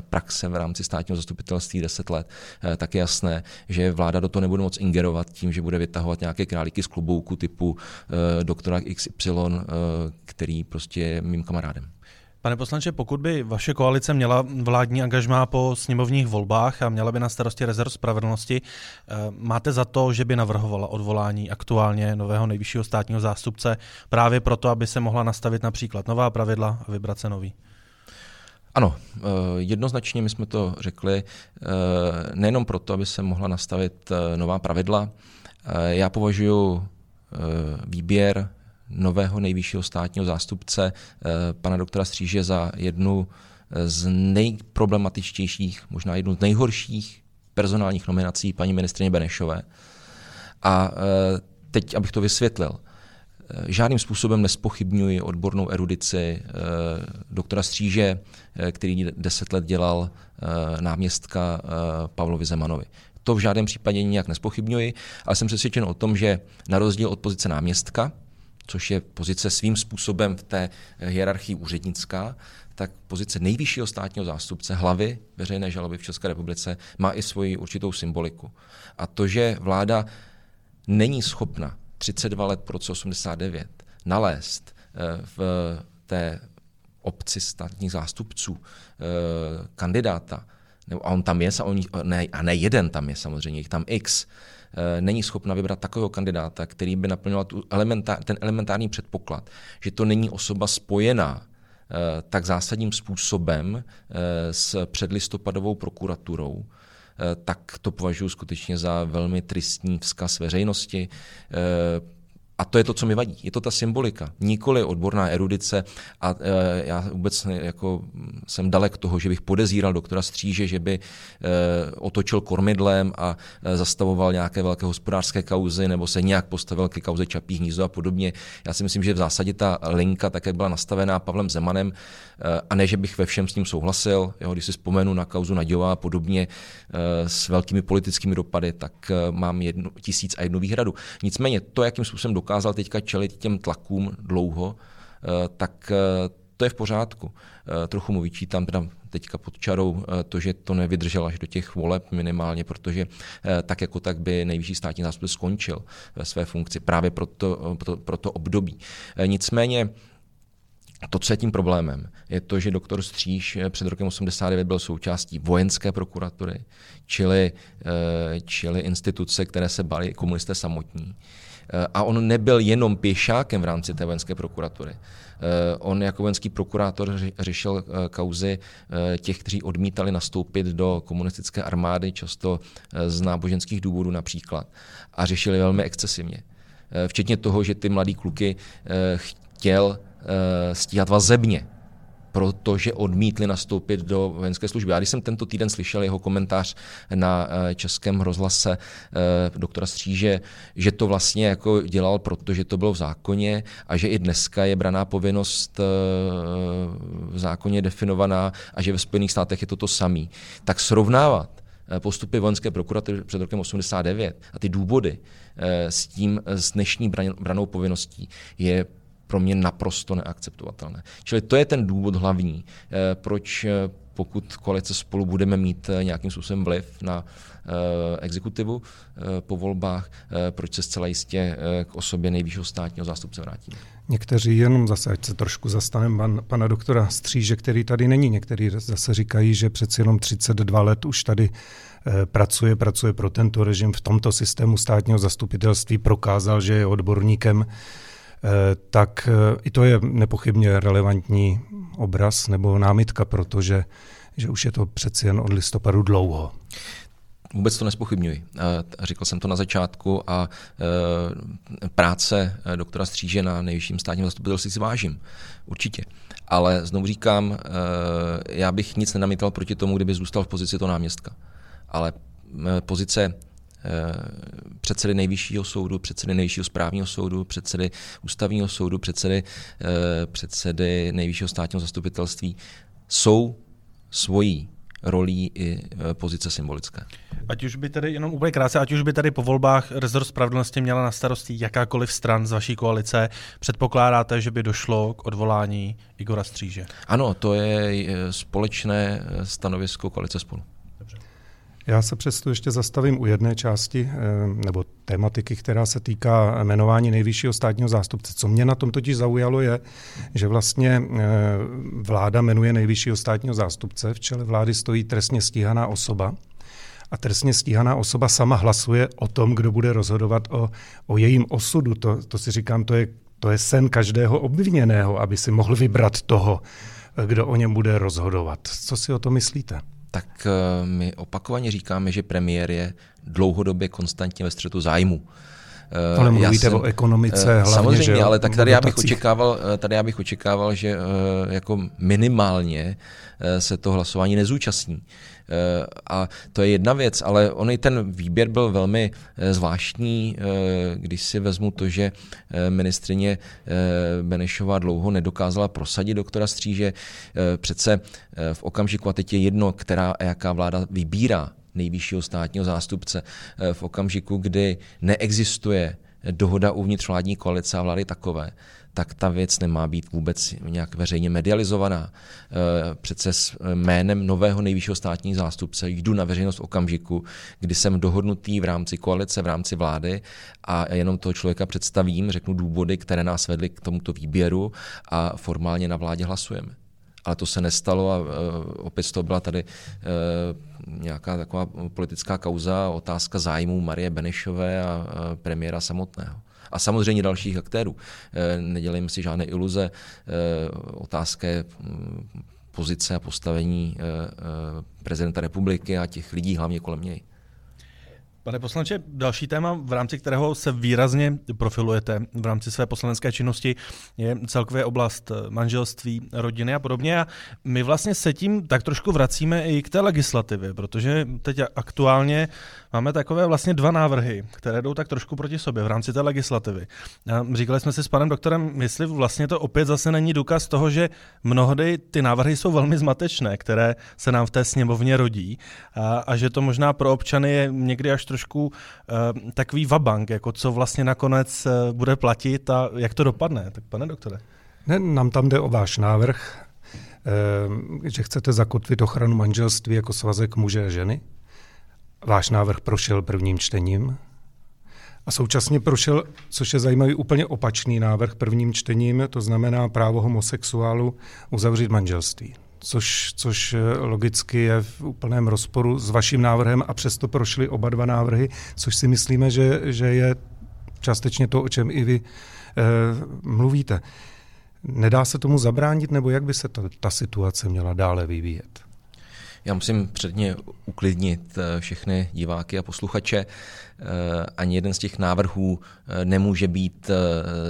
praxe v rámci státního zastupitelství 10 let, tak je jasné, že vláda do toho nebude moc ingerovat tím, že bude vytahovat nějaké králíky z klobouku typu doktora XY, který prostě je mým kamarádem. Pane poslanče, pokud by vaše koalice měla vládní angažmá po sněmovních volbách a měla by na starosti rezerv spravedlnosti, eh, máte za to, že by navrhovala odvolání aktuálně nového nejvyššího státního zástupce právě proto, aby se mohla nastavit například nová pravidla a vybrat se nový? Ano, eh, jednoznačně my jsme to řekli, eh, nejenom proto, aby se mohla nastavit nová pravidla. Já považuji výběr nového nejvyššího státního zástupce, eh, pana doktora Stříže, za jednu z nejproblematičtějších, možná jednu z nejhorších personálních nominací paní ministrině Benešové. A eh, teď, abych to vysvětlil, eh, žádným způsobem nespochybňuji odbornou erudici doktora Stříže, který deset let dělal náměstka Pavlovi Zemanovi. To v žádném případě nijak nespochybňuji, ale jsem přesvědčen o tom, že na rozdíl od pozice náměstka, což je pozice svým způsobem v té hierarchii úřednická, tak pozice nejvyššího státního zástupce, hlavy veřejné žaloby v České republice, má i svoji určitou symboliku. A to, že vláda není schopna 32 let po roce 89 nalézt eh, v té obci státních zástupců eh, kandidáta, a on tam je, a, on, ne, a ne jeden tam je samozřejmě, jich tam x, Eh, není schopna vybrat takového kandidáta, který by naplňoval tu elementár, ten elementární předpoklad, že to není osoba spojená eh, tak zásadním způsobem eh, s předlistopadovou prokuraturou, tak to považuji skutečně za velmi tristní vzkaz veřejnosti. A to je to, co mi vadí. Je to ta symbolika, nikoli odborná erudice. A e, já vůbec jako jsem dalek toho, že bych podezíral doktora Stříže, že by e, otočil kormidlem a e, zastavoval nějaké velké hospodářské kauzy nebo se nějak postavil ke kauze Čapí hnízdo a podobně. Já si myslím, že v zásadě ta linka, tak jak byla nastavená Pavlem Zemanem, e, a ne, že bych ve všem s ním souhlasil, jo, když si vzpomenu na kauzu Naďová a podobně e, s velkými politickými dopady, tak e, mám jednu, tisíc a jednu výhradu. Nicméně to, jakým způsobem dokázal teďka čelit těm tlakům dlouho, eh, tak eh, to je v pořádku. Eh, trochu mu vyčítám teda teďka pod čarou to, že to nevydržel až do těch voleb minimálně, protože tak jako tak by nejvyšší státní zástupce skončil ve své funkci právě pro to, pro, pro to období. Nicméně to, co je tím problémem, je to, že doktor Stříž před rokem 89 byl součástí vojenské prokuratury, čili, čili instituce, které se bali komunisté samotní. A on nebyl jenom pěšákem v rámci té vojenské prokuratury. Eh, on jako vojenský prokurátor řešil eh, kauzy eh, těch, kteří odmítali nastoupit do komunistické armády, často z náboženských důvodů například. A řešili velmi excesivně. Včetně toho, že ty mladý kluky chtěl stíhat vazebně protože odmítli nastoupit do vojenské služby. Já když jsem tento týden slyšel jeho komentář na eh, českém rozhlase eh, doktora Stříže, že to vlastně jako dělal, protože to bylo v zákoně a že i dneska je braná povinnost eh, v zákoně definovaná a že ve Spojených státech je to to samý, tak srovnávat postupy vojenské prokuratury před rokem 89 a ty důvody s tím, s dnešní branou povinností je pro mě naprosto neakceptovatelné. Čili to je ten důvod hlavní, eh, proč eh, pokud koalice spolu budeme mít nějakým způsobem vliv na exekutivu po volbách, proč se zcela jistě k osobě nejvyššího státního zástupce vrátíme. Někteří jenom zase, ať se trošku zastanem pan, pana doktora Stříže, který tady není, někteří zase říkají, že přeci jenom 32 let už tady eh, pracuje, pracuje pro tento režim v tomto systému státního zastupitelství, prokázal, že je odborníkem, eh, tak eh, i to je nepochybně relevantní obraz nebo námitka, protože že už je to přeci jen od listopadu dlouho. Vůbec to nespochybňuji. Říkal jsem to na začátku a e, práce doktora Stříže na nejvyšším státním zastupitelství si vážím. Určitě. Ale znovu říkám, já bych nic nenamítal proti tomu, kdyby zůstal v pozici toho náměstka. Ale pozice předsedy nejvyššího soudu, předsedy nejvyššího správního soudu, předsedy ústavního soudu, předsedy, předsedy nejvyššího státního zastupitelství jsou svojí rolí i e, pozice symbolické. Ať už by tedy, jenom úplně krátce, ať už by tady po volbách rezort spravedlnosti měla na starosti jakákoliv stran z vaší koalice, předpokládáte, že by došlo k odvolání Igora Stříže? Ano, to je společné stanovisko koalice spolu. Já se přesto ještě zastavím u jedné části nebo tématiky, která se týká jmenování nejvyššího státního zástupce. Co mě na tom totiž zaujalo je, že vlastně vláda jmenuje nejvyššího státního zástupce, v čele vlády stojí trestně stíhaná osoba, a trestně stíhaná osoba sama hlasuje o tom, kdo bude rozhodovat o, o jejím osudu. To, to si říkám, to je, to je sen každého obviněného, aby si mohl vybrat toho, kdo o něm bude rozhodovat. Co si o to myslíte? Tak eh, my opakovaně říkáme, že premiér je dlouhodobě konstantně ve střetu zájmu. Eh, ale mluvíte jsem, o ekonomice eh, hlavně, Samozřejmě, že ale tak tady já, bych očekával, tady já bych očekával, že jako minimálně se to hlasování nezúčastní. Eh, a to je jedna věc, ale on i ten výběr byl velmi eh, zvláštní, eh, když si vezmu to, že ministrině Benešová dlouho nedokázala prosadit doktora Stříže. Přece v okamžiku, a teď je jedno, která a jaká vláda vybírá nejvyššího státního zástupce, v okamžiku, kdy neexistuje dohoda uvnitř vládní koalice a vlády takové, tak ta věc nemá být vůbec nějak veřejně medializovaná. Eh, přece s jménem nového nejvyššího státního zástupce jdu na veřejnost v okamžiku, kdy jsem dohodnutý v rámci koalice, v rámci vlády a jenom toho člověka představím, řeknu důvody, které nás vedly k tomuto výběru a formálně na vládě hlasujeme. Ale to se nestalo a uh, opět to byla tady nějaká taková politická kauza, otázka zájmů Marie Benešové a premiéra samotného a samozřejmě dalších aktérů. Eh, nedělejme si žádné iluze. Eh, otázka je hm, pozice a postavení eh, prezidenta republiky a těch lidí hlavně kolem něj. Pane poslanče, další téma, v rámci kterého se výrazně profilujete v rámci své poslanecké činnosti, je celkově oblast manželství, rodiny a podobně. A my vlastně se tím tak trošku vracíme i k té legislativě, protože teď aktuálně máme takové vlastně dva návrhy, které jdou tak trošku proti sobě v rámci té legislativy. Říkali jsme si s panem doktorem, jestli vlastně to opět zase není důkaz toho, že mnohdy ty návrhy jsou velmi zmatečné, které se nám v té sněmovně rodí a, a že to možná pro občany je někdy až trošku uh, takový vabank, jako co vlastně nakonec uh, bude platit a jak to dopadne. Tak pane doktore. Ne, nám tam jde o váš návrh, uh, že chcete zakotvit ochranu manželství jako svazek muže a ženy. Váš návrh prošel prvním čtením a současně prošel, což je zajímavý, úplně opačný návrh prvním čtením, to znamená právo homosexuálu uzavřít manželství což, což eh, logicky je v úplném rozporu s vaším návrhem a přesto prošly oba dva návrhy, což si myslíme, že, že je částečně to, o čem i vy eh, mluvíte. Nedá se tomu zabránit, nebo jak by se ta, ta situace měla dále vyvíjet? Já musím předně uklidnit eh, všechny diváky a posluchače. Ani jeden z těch návrhů nemůže být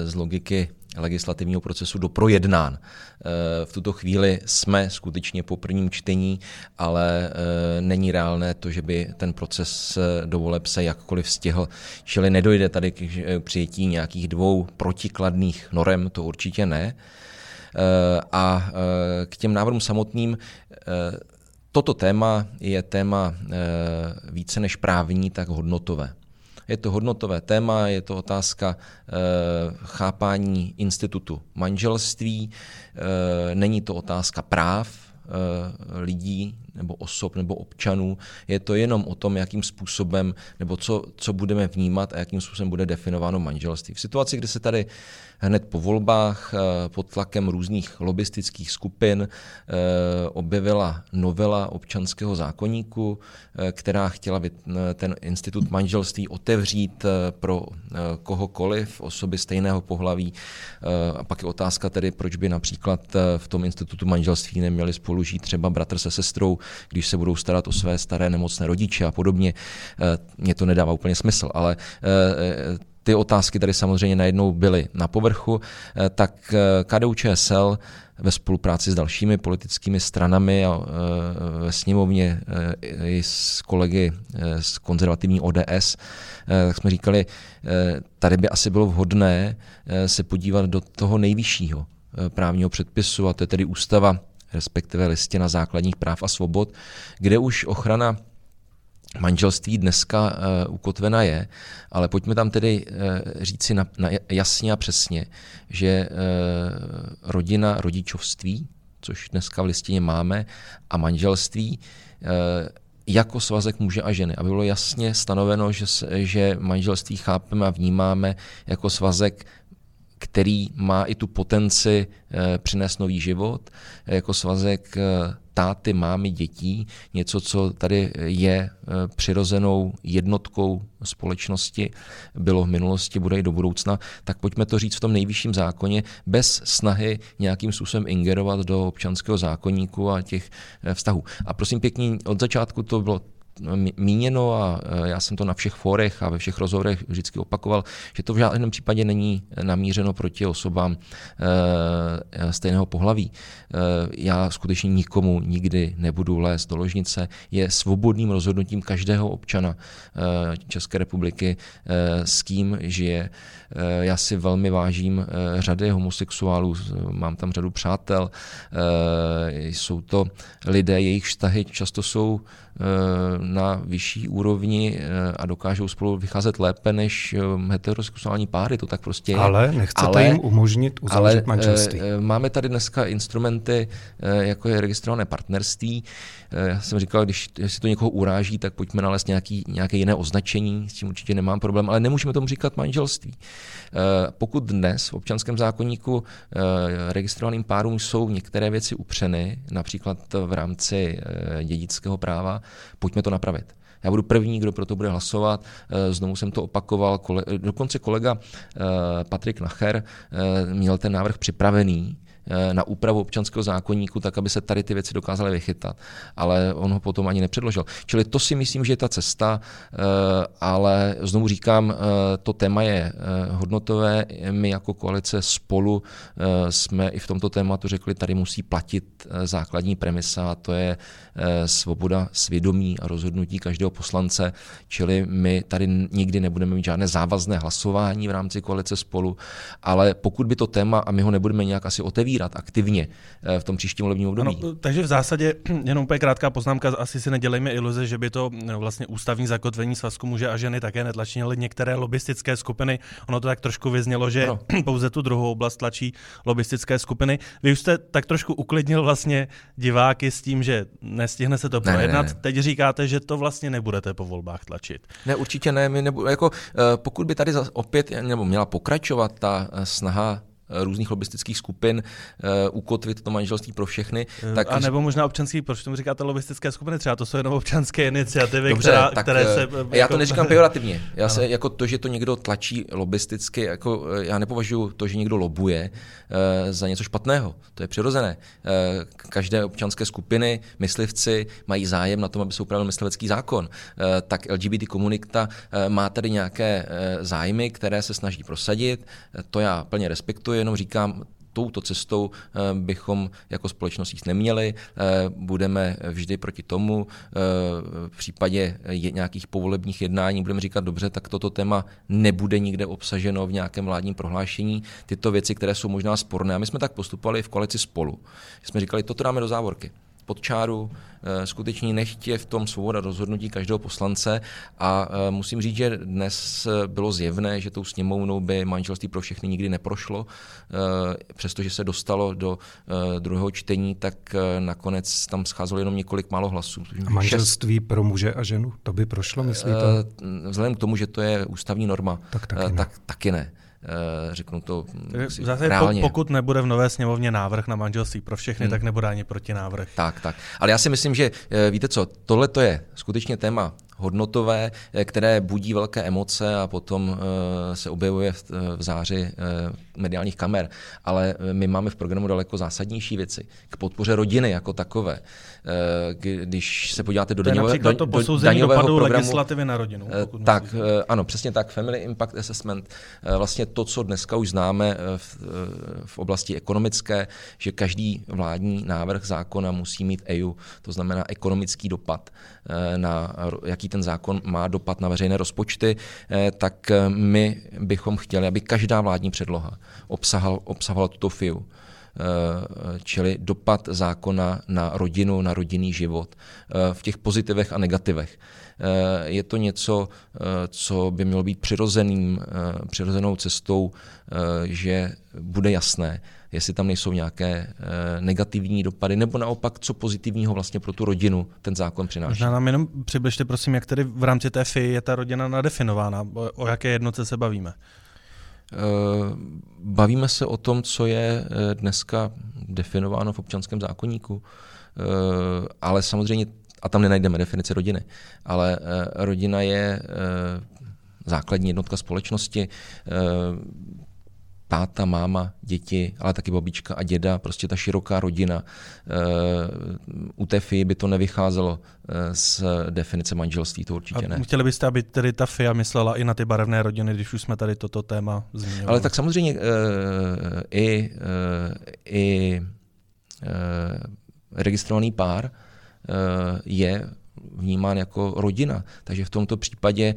z logiky legislativního procesu doprojednán. Eh, v tuto chvíli jsme skutečně po prvním čtení, ale eh, není reálné to, že by ten proces eh, do voleb se jakkoliv stihl. Čili nedojde tady k přijetí nějakých dvou protikladných norem, to určitě ne. A k těm návrhům samotným Toto téma je téma více než právní, tak hodnotové. Je to hodnotové téma, je to otázka e, chápání institutu manželství, e, není to otázka práv, lidí nebo osob nebo občanů. Je to jenom o tom, jakým způsobem nebo co, co budeme vnímat a jakým způsobem bude definováno manželství. V situaci, kdy se tady hned po volbách eh, pod tlakem různých lobistických skupin eh, objevila novela občanského zákoníku, eh, která chtěla ten institut manželství otevřít pro kohokoliv, osoby stejného pohlaví. A pak je otázka tedy, proč by například v tom institutu manželství neměli spolu žít třeba bratr se sestrou, když se budou starat o své staré nemocné rodiče a podobně. Mně to nedává úplně smysl, ale ty otázky tady samozřejmě najednou byly na povrchu, eh, tak eh, KDU ČSL ve spolupráci s dalšími politickými stranami a eh, ve sněmovně i s kolegy z konzervativní ODS, tak jsme říkali, tady by asi bylo vhodné se podívat do toho nejvyššího právního předpisu, a to je tedy ústava, respektive listina základních práv a svobod, kde už ochrana manželství dneska uh, ukotvena je, ale pojďme tam tedy uh, říci na, na jasně a přesně, že uh, rodina, rodičovství, což dneska v listině máme, a manželství jako svazek muže a ženy, aby bylo jasně stanoveno, že, že manželství chápeme a vnímáme jako svazek který má i tu potenci přinést nový život, jako svazek táty, mámy, dětí, něco, co tady je přirozenou jednotkou společnosti, bylo v minulosti, bude i do budoucna, tak pojďme to říct v tom nejvyšším zákoně bez snahy nějakým způsobem ingerovat do občanského zákonníku a těch vztahů. A prosím pěkně, od začátku to bylo míněno a e, já jsem to na všech fórech a ve všech rozhovorech vždycky opakoval, že to v žádném případě není namířeno proti osobám e, stejného pohlaví. E, já skutečně nikomu nikdy nebudu lézt do ložnice. Je svobodným rozhodnutím každého občana České republiky, s kým žije. Já si velmi vážím řady homosexuálů, mám tam řadu přátel. Jsou to lidé, jejich vztahy často jsou Eh, na vyšší úrovni eh, a dokážou spolu vycházet lépe než eh, heterosexuální páry, to tak prostě je. Ale nechcete ale, jim umožnit uzavřít ale, manželství. Máme tady dneska instrumenty, jako je registrované partnerství. Já jsem říkal, když si to někoho uráží, tak pojďme nalézt nějaký, nějaké jiné označení, s tím určitě nemám problém, ale nemůžeme tomu říkat manželství. Pokud dnes v občanském zákonníku registrovaným párům jsou některé věci upřeny, například v rámci dědického práva, pojďme to napravit. Já budu první, kdo pro to bude hlasovat. Eh, znovu jsem to opakoval. Dokonce kolega eh, Patrik Nacher eh, měl ten návrh připravený Eh, na úpravu občanského zákonníku, tak aby se tady ty věci dokázaly vychytat. Ale on ho potom ani nepředložil. Čili to si myslím, že je ta cesta, eh, ale znovu říkám, eh, to téma je hodnotové. My jako koalice spolu jsme i v tomto tématu řekli, tady musí platit základní premisa, a to je svoboda svědomí a rozhodnutí každého poslance, čili my tady nikdy nebudeme mít žádné závazné hlasování v rámci koalice spolu, ale pokud by to téma, a my ho nebudeme nějak asi otevírat, otevírat aktivně eh, v tom příštím volebním období. Ano, takže v zásadě jenom úplně krátká poznámka, asi si nedělejme iluze, že by to no, vlastně ústavní zakotvení svazku muže a ženy také netlačily některé lobistické skupiny. Ono to tak trošku vyznělo, že ano. pouze tu druhou oblast tlačí lobistické skupiny. Vy už jste tak trošku uklidnil vlastně diváky s tím, že nestihne se to projednat. Ne, ne, ne. Teď říkáte, že to vlastně nebudete po volbách tlačit. Ne, určitě ne. My nebu, jako, eh, pokud by tady opět nebo měla pokračovat ta eh, snaha různých lobistických skupin uh, ukotvit to manželství pro všechny. Eh, tak... A nebo možná občanský, proč tomu říkáte lobistické skupiny? Třeba to jsou jenom občanské iniciativy, Dobře, která, tak, které se... Já jako... to neříkám pejorativně. Já se, jako to, že to někdo tlačí lobisticky, jako já nepovažuji to, že někdo lobuje uh, za něco špatného. To je přirozené. Uh, každé občanské skupiny, myslivci mají zájem na tom, aby se upravil myslivecký zákon. Uh, tak LGBT komunita uh, má tady nějaké uh, zájmy, které se snaží prosadit. Uh, to já plně respektuji jenom říkám, touto cestou eh, bychom jako společnost jít neměli. Eh, budeme vždy proti tomu. Eh, v případě nějakých povolebních jednání budeme říkat, dobře, tak toto téma nebude nikde obsaženo v nějakém vládním prohlášení. Tyto věci, které jsou možná sporné. A my jsme tak postupovali v koalici spolu. Jsme říkali, toto dáme do závorky. Pod čáru, Eh, skutečně nechtě v tom svoboda rozhodnutí každého poslance a eh, musím říct, že dnes bylo zjevné, že tou sněmovnou by manželství pro všechny nikdy neprošlo, eh, přestože se dostalo do druhého čtení, tak nakonec tam scházelo jenom několik málo hlasů. A manželství Šest... pro muže a ženu, to by prošlo, myslíte? Vzhledem k tomu, že to je ústavní norma, tak taky ne. Tak, taky ne. Eh, řeknu to Zase reálně. Pokud nebude v nové sněmovně návrh na manželství pro všechny, hmm. tak nebude ani protinávrh. Tak, tak. Ale já si myslím, že eh, víte co, tohle to je skutečně téma hodnotové, eh, které budí velké emoce a potom se objevuje v, v záři mediálních kamer. Ale my máme v programu daleko zásadnější věci k podpoře rodiny jako takové. Když se podíváte do daňového do, to do daňového dopadu programu, legislativy na rodinu. Tak, myslíte. ano, přesně tak. Family Impact Assessment. Vlastně to, co dneska už známe v, v oblasti ekonomické, že každý vládní návrh zákona musí mít EU, to znamená ekonomický dopad, na jaký ten zákon má dopad na veřejné rozpočty, tak my bychom chtěli, aby každá vládní předloha obsahal, obsahovala tuto FIU čili dopad zákona na rodinu, na rodinný život v těch pozitivech a negativech. Je to něco, co by mělo být přirozeným, přirozenou cestou, že bude jasné, jestli tam nejsou nějaké negativní dopady, nebo naopak, co pozitivního vlastně pro tu rodinu ten zákon přináší. Možná nám jenom přibližte, prosím, jak tedy v rámci té FI je ta rodina nadefinována, o jaké jednoce se bavíme? Bavíme se o tom, co je dneska definováno v občanském zákonníku, ale samozřejmě a tam nenajdeme definici rodiny, ale eh, rodina je eh, základní jednotka společnosti, eh, táta, máma, děti, ale taky babička a děda, prostě ta široká rodina. U té FI by to nevycházelo z definice manželství, to určitě ne. A chtěli byste, aby tedy ta FIA myslela i na ty barevné rodiny, když už jsme tady toto téma zmínili? Ale tak samozřejmě i, i registrovaný pár Eh, je vnímán jako rodina. Takže v tomto případě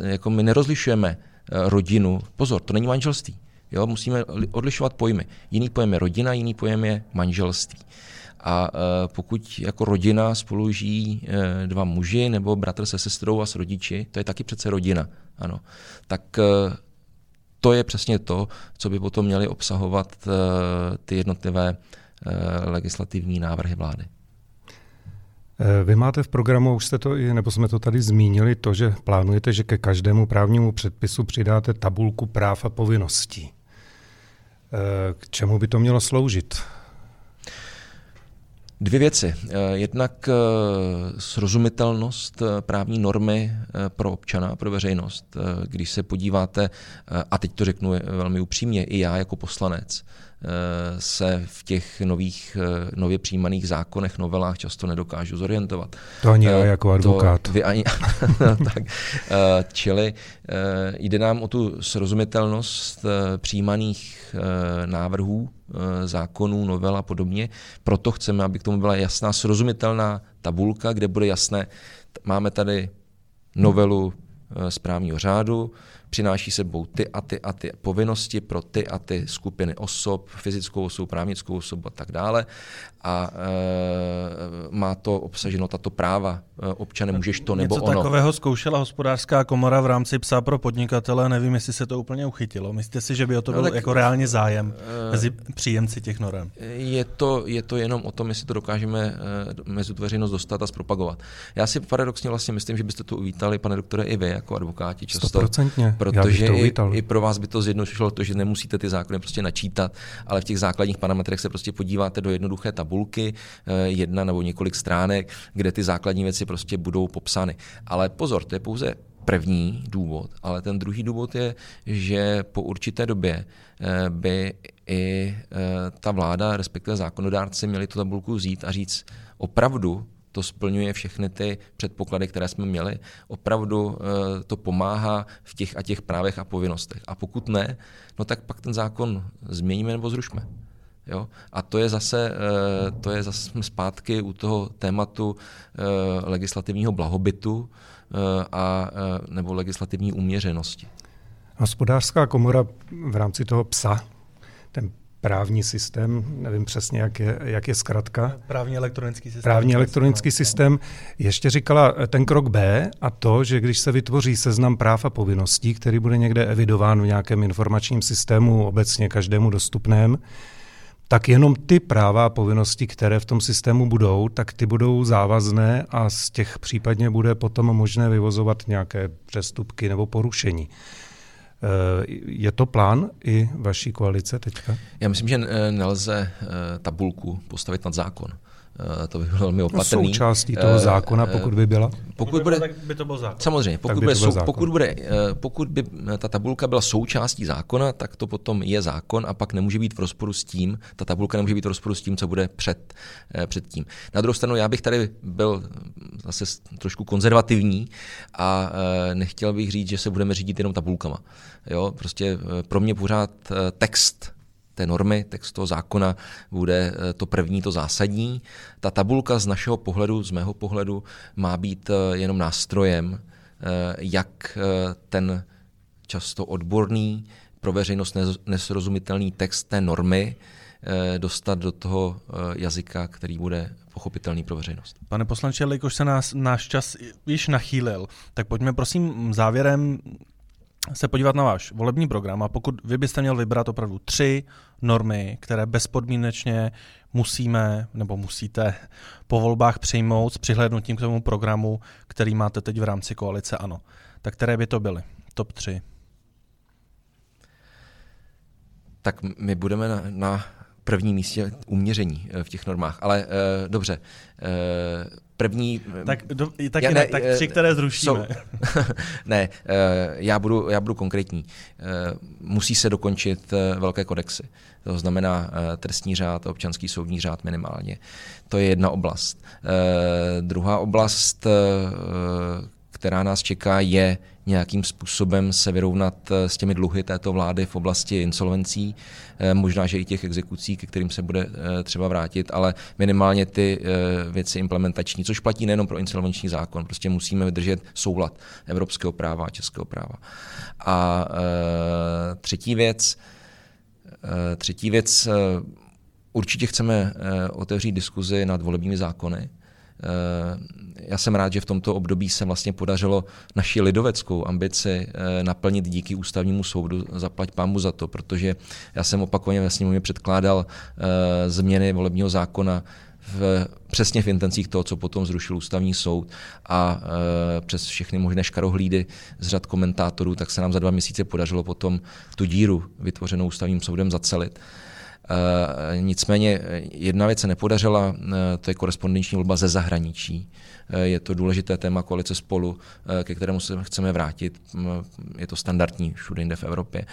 eh, jako my nerozlišujeme eh, rodinu. Pozor, to není manželství. Jo, musíme odlišovat pojmy. Jiný pojem je rodina, jiný pojem je manželství. A pokud jako rodina spolu žijí dva muži nebo bratr se sestrou a s rodiči, to je taky přece rodina. Ano. Tak to je přesně to, co by potom měly obsahovat ty jednotlivé legislativní návrhy vlády. Vy máte v programu, už jste to i, nebo jsme to tady zmínili, to, že plánujete, že ke každému právnímu předpisu přidáte tabulku práv a povinností. Eh, k čemu by to mělo sloužit? Dvě věci. Eh, jednak srozumitelnost právní normy pro občana, pro veřejnost. Když se podíváte, a teď to řeknu velmi upřímně, i já jako poslanec, se v těch nových, nově přijímaných zákonech, novelách často nedokážu zorientovat. To ani já eh, jako advokát. To vy ani, no, tak, eh, čili eh, jde nám o tu srozumitelnost přijímaných návrhů, zákonů, novel a podobně. Proto chceme, aby k tomu byla jasná, srozumitelná tabulka, kde bude jasné, máme tady novelu správního řádu, přináší sebou ty a ty a ty povinnosti pro ty a ty skupiny osob, fyzickou osobu, právnickou osobu a tak dále. A e, má to obsaženo tato práva. E, občane můžeš to nebo Něco ono. takového zkoušela hospodářská komora v rámci psa pro podnikatele, nevím, jestli se to úplně uchytilo. Myslíte si, že by o to no, byl tak, jako reálně zájem e, mezi příjemci těch norem? Je to, je to jenom o tom, jestli to dokážeme e, mezi tu veřejnost dostat a zpropagovat. Já si paradoxně vlastně myslím, že byste to uvítali, pane doktore, i vy jako advokáti často. 100% protože i, i pro vás by to zjednodušilo to, že nemusíte ty zákony prostě načítat, ale v těch základních parametrech se prostě podíváte do jednoduché tabulky, eh, jedna nebo několik stránek, kde ty základní věci prostě budou popsány. Ale pozor, to je pouze první důvod, ale ten druhý důvod je, že po určité době eh, by i eh, ta vláda, respektive zákonodárci, měli tu tabulku vzít a říct, opravdu to splňuje všechny ty předpoklady, které jsme měli. Opravdu to pomáhá v těch a těch právech a povinnostech. A pokud ne, no tak pak ten zákon změníme nebo zrušme. Jo? A to je zase, eh, to je zase zpátky u toho tématu eh, legislativního blahobytu a, nebo legislativní uměřenosti. Hospodářská komora v rámci toho psa, ten právní systém, nevím přesně, jak je, jak je zkratka. Právní elektronický systém. Právní elektronický systém. Ještě říkala eh, ten krok B a to, že když se vytvoří seznam práv a povinností, který bude někde evidován v nějakém informačním systému obecně každému dostupném, tak jenom ty práva a povinnosti, které v tom systému budou, tak ty budou závazné a z těch případně bude potom možné vyvozovat nějaké přestupky nebo porušení. Eh, je to plán i vaší koalice teďka? Já myslím, že nelze eh, tabulku postavit nad zákon. Eh, to by bylo velmi opatrný. No, součástí toho zákona, pokud by byla? Pokud, bude, tak by to byl zákon. Samozřejmě, pokud, by bude, sou, pokud, bude, pokud by ta tabulka byla součástí zákona, tak to potom je zákon a pak nemůže být v rozporu s tím, ta tabulka nemůže být v rozporu s tím, co bude před, před tím. Na druhou stranu, já bych tady byl zase trošku konzervativní a nechtěl bych říct, že se budeme řídit jenom tabulkama. Jo, prostě eh, pro mě pořád eh, text té normy, text toho zákona bude eh, to první, to zásadní. Ta tabulka z našeho pohledu, z mého pohledu, má být jenom nástrojem, jak ten často odborný, pro veřejnost nesrozumitelný text té normy dostat do toho jazyka, který bude pochopitelný pro veřejnost. Pane poslanče, jelikož se nás, náš čas již nachýlil, tak pojďme prosím závěrem se podívat na váš volební program a pokud vy byste měl vybrat opravdu tři normy, které bezpodmínečně musíme nebo musíte po volbách přijmout s přihlédnutím k tomu programu, který máte teď v rámci koalice ANO, tak které by to byly? Top tři. Tak my budeme na, na prvním místě uměření eh, v těch normách, ale uh, dobře. Uh, první... Tak do, tak, já, ne, tak tři, které zrušíme. Jsou, ne, já budu, já budu konkrétní. Musí se dokončit velké kodexy. To znamená trestní řád, občanský soudní řád minimálně. To je jedna oblast. Druhá oblast, která nás čeká, je nějakým způsobem se vyrovnat eh, s těmi dluhy této vlády v oblasti insolvencí, eh, možná, že i těch exekucí, ke kterým se bude eh, třeba vrátit, ale minimálně ty věci implementační, což platí nejenom pro insolvenční zákon, prostě musíme vydržet soulad evropského práva a českého práva. A třetí věc, třetí věc, určitě chceme otevřít diskuzi nad volebními zákony, já jsem rád, že v tomto období se vlastně podařilo naši lidoveckou ambici eh, naplnit díky ústavnímu soudu, zaplať pámu za to, protože já jsem opakovaně ve sněmovně předkládal eh, změny volebního zákona v, přesně v intencích toho, co potom zrušil ústavní soud a e, přes všechny možné škarohlídy z řad komentátorů, tak se nám za dva měsíce podařilo potom tu díru vytvořenou ústavním soudem zacelit. Eh, nicméně jedna věc se nepodařila, eh, to je korespondenční volba ze zahraničí. Eh, je to důležité téma koalice spolu, ke kterému se chceme vrátit. Je to standardní všude jinde v Evropě.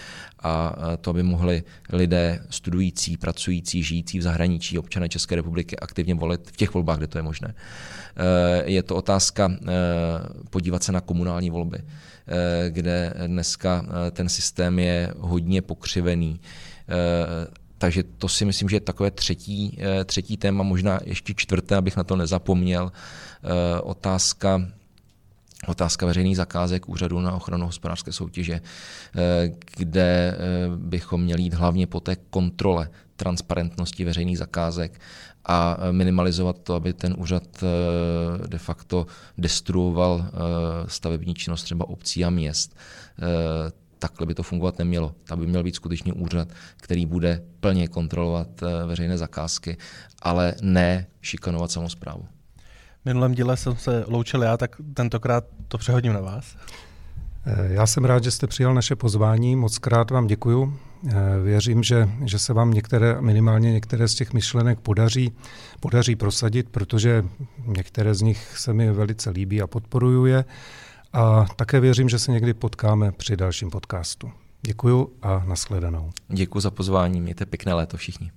A to by mohli lidé studující, pracující, žijící v zahraničí, občané České republiky aktivně volit v těch volbách, kde to je možné. Je to otázka podívat se na komunální volby, kde dneska ten systém je hodně pokřivený takže to si myslím, že je takové třetí, eh, třetí téma, možná ještě čtvrté, abych na to nezapomněl. Eh, otázka otázka veřejných zakázek úřadu na ochranu hospodářské soutěže, eh, kde bychom měli jít hlavně po té kontrole transparentnosti veřejných zakázek a minimalizovat to, aby ten úřad de facto destruoval stavební činnost třeba obcí a měst takhle by to fungovat nemělo. Tam by měl být skutečně úřad, který bude plně kontrolovat eh, veřejné zakázky, ale ne šikanovat samozprávu. Minulém díle jsem se loučil já, tak tentokrát to přehodím na vás. Eh, já jsem rád, že jste přijal naše pozvání, moc krát vám děkuju. Eh, věřím, že, že se vám některé, minimálně některé z těch myšlenek podaří, podaří prosadit, protože některé z nich se mi velice líbí a podporuju je. A také věřím, že se někdy potkáme při dalším podcastu. Děkuju a nashledanou. Děkuji za pozvání, mějte pěkné léto všichni.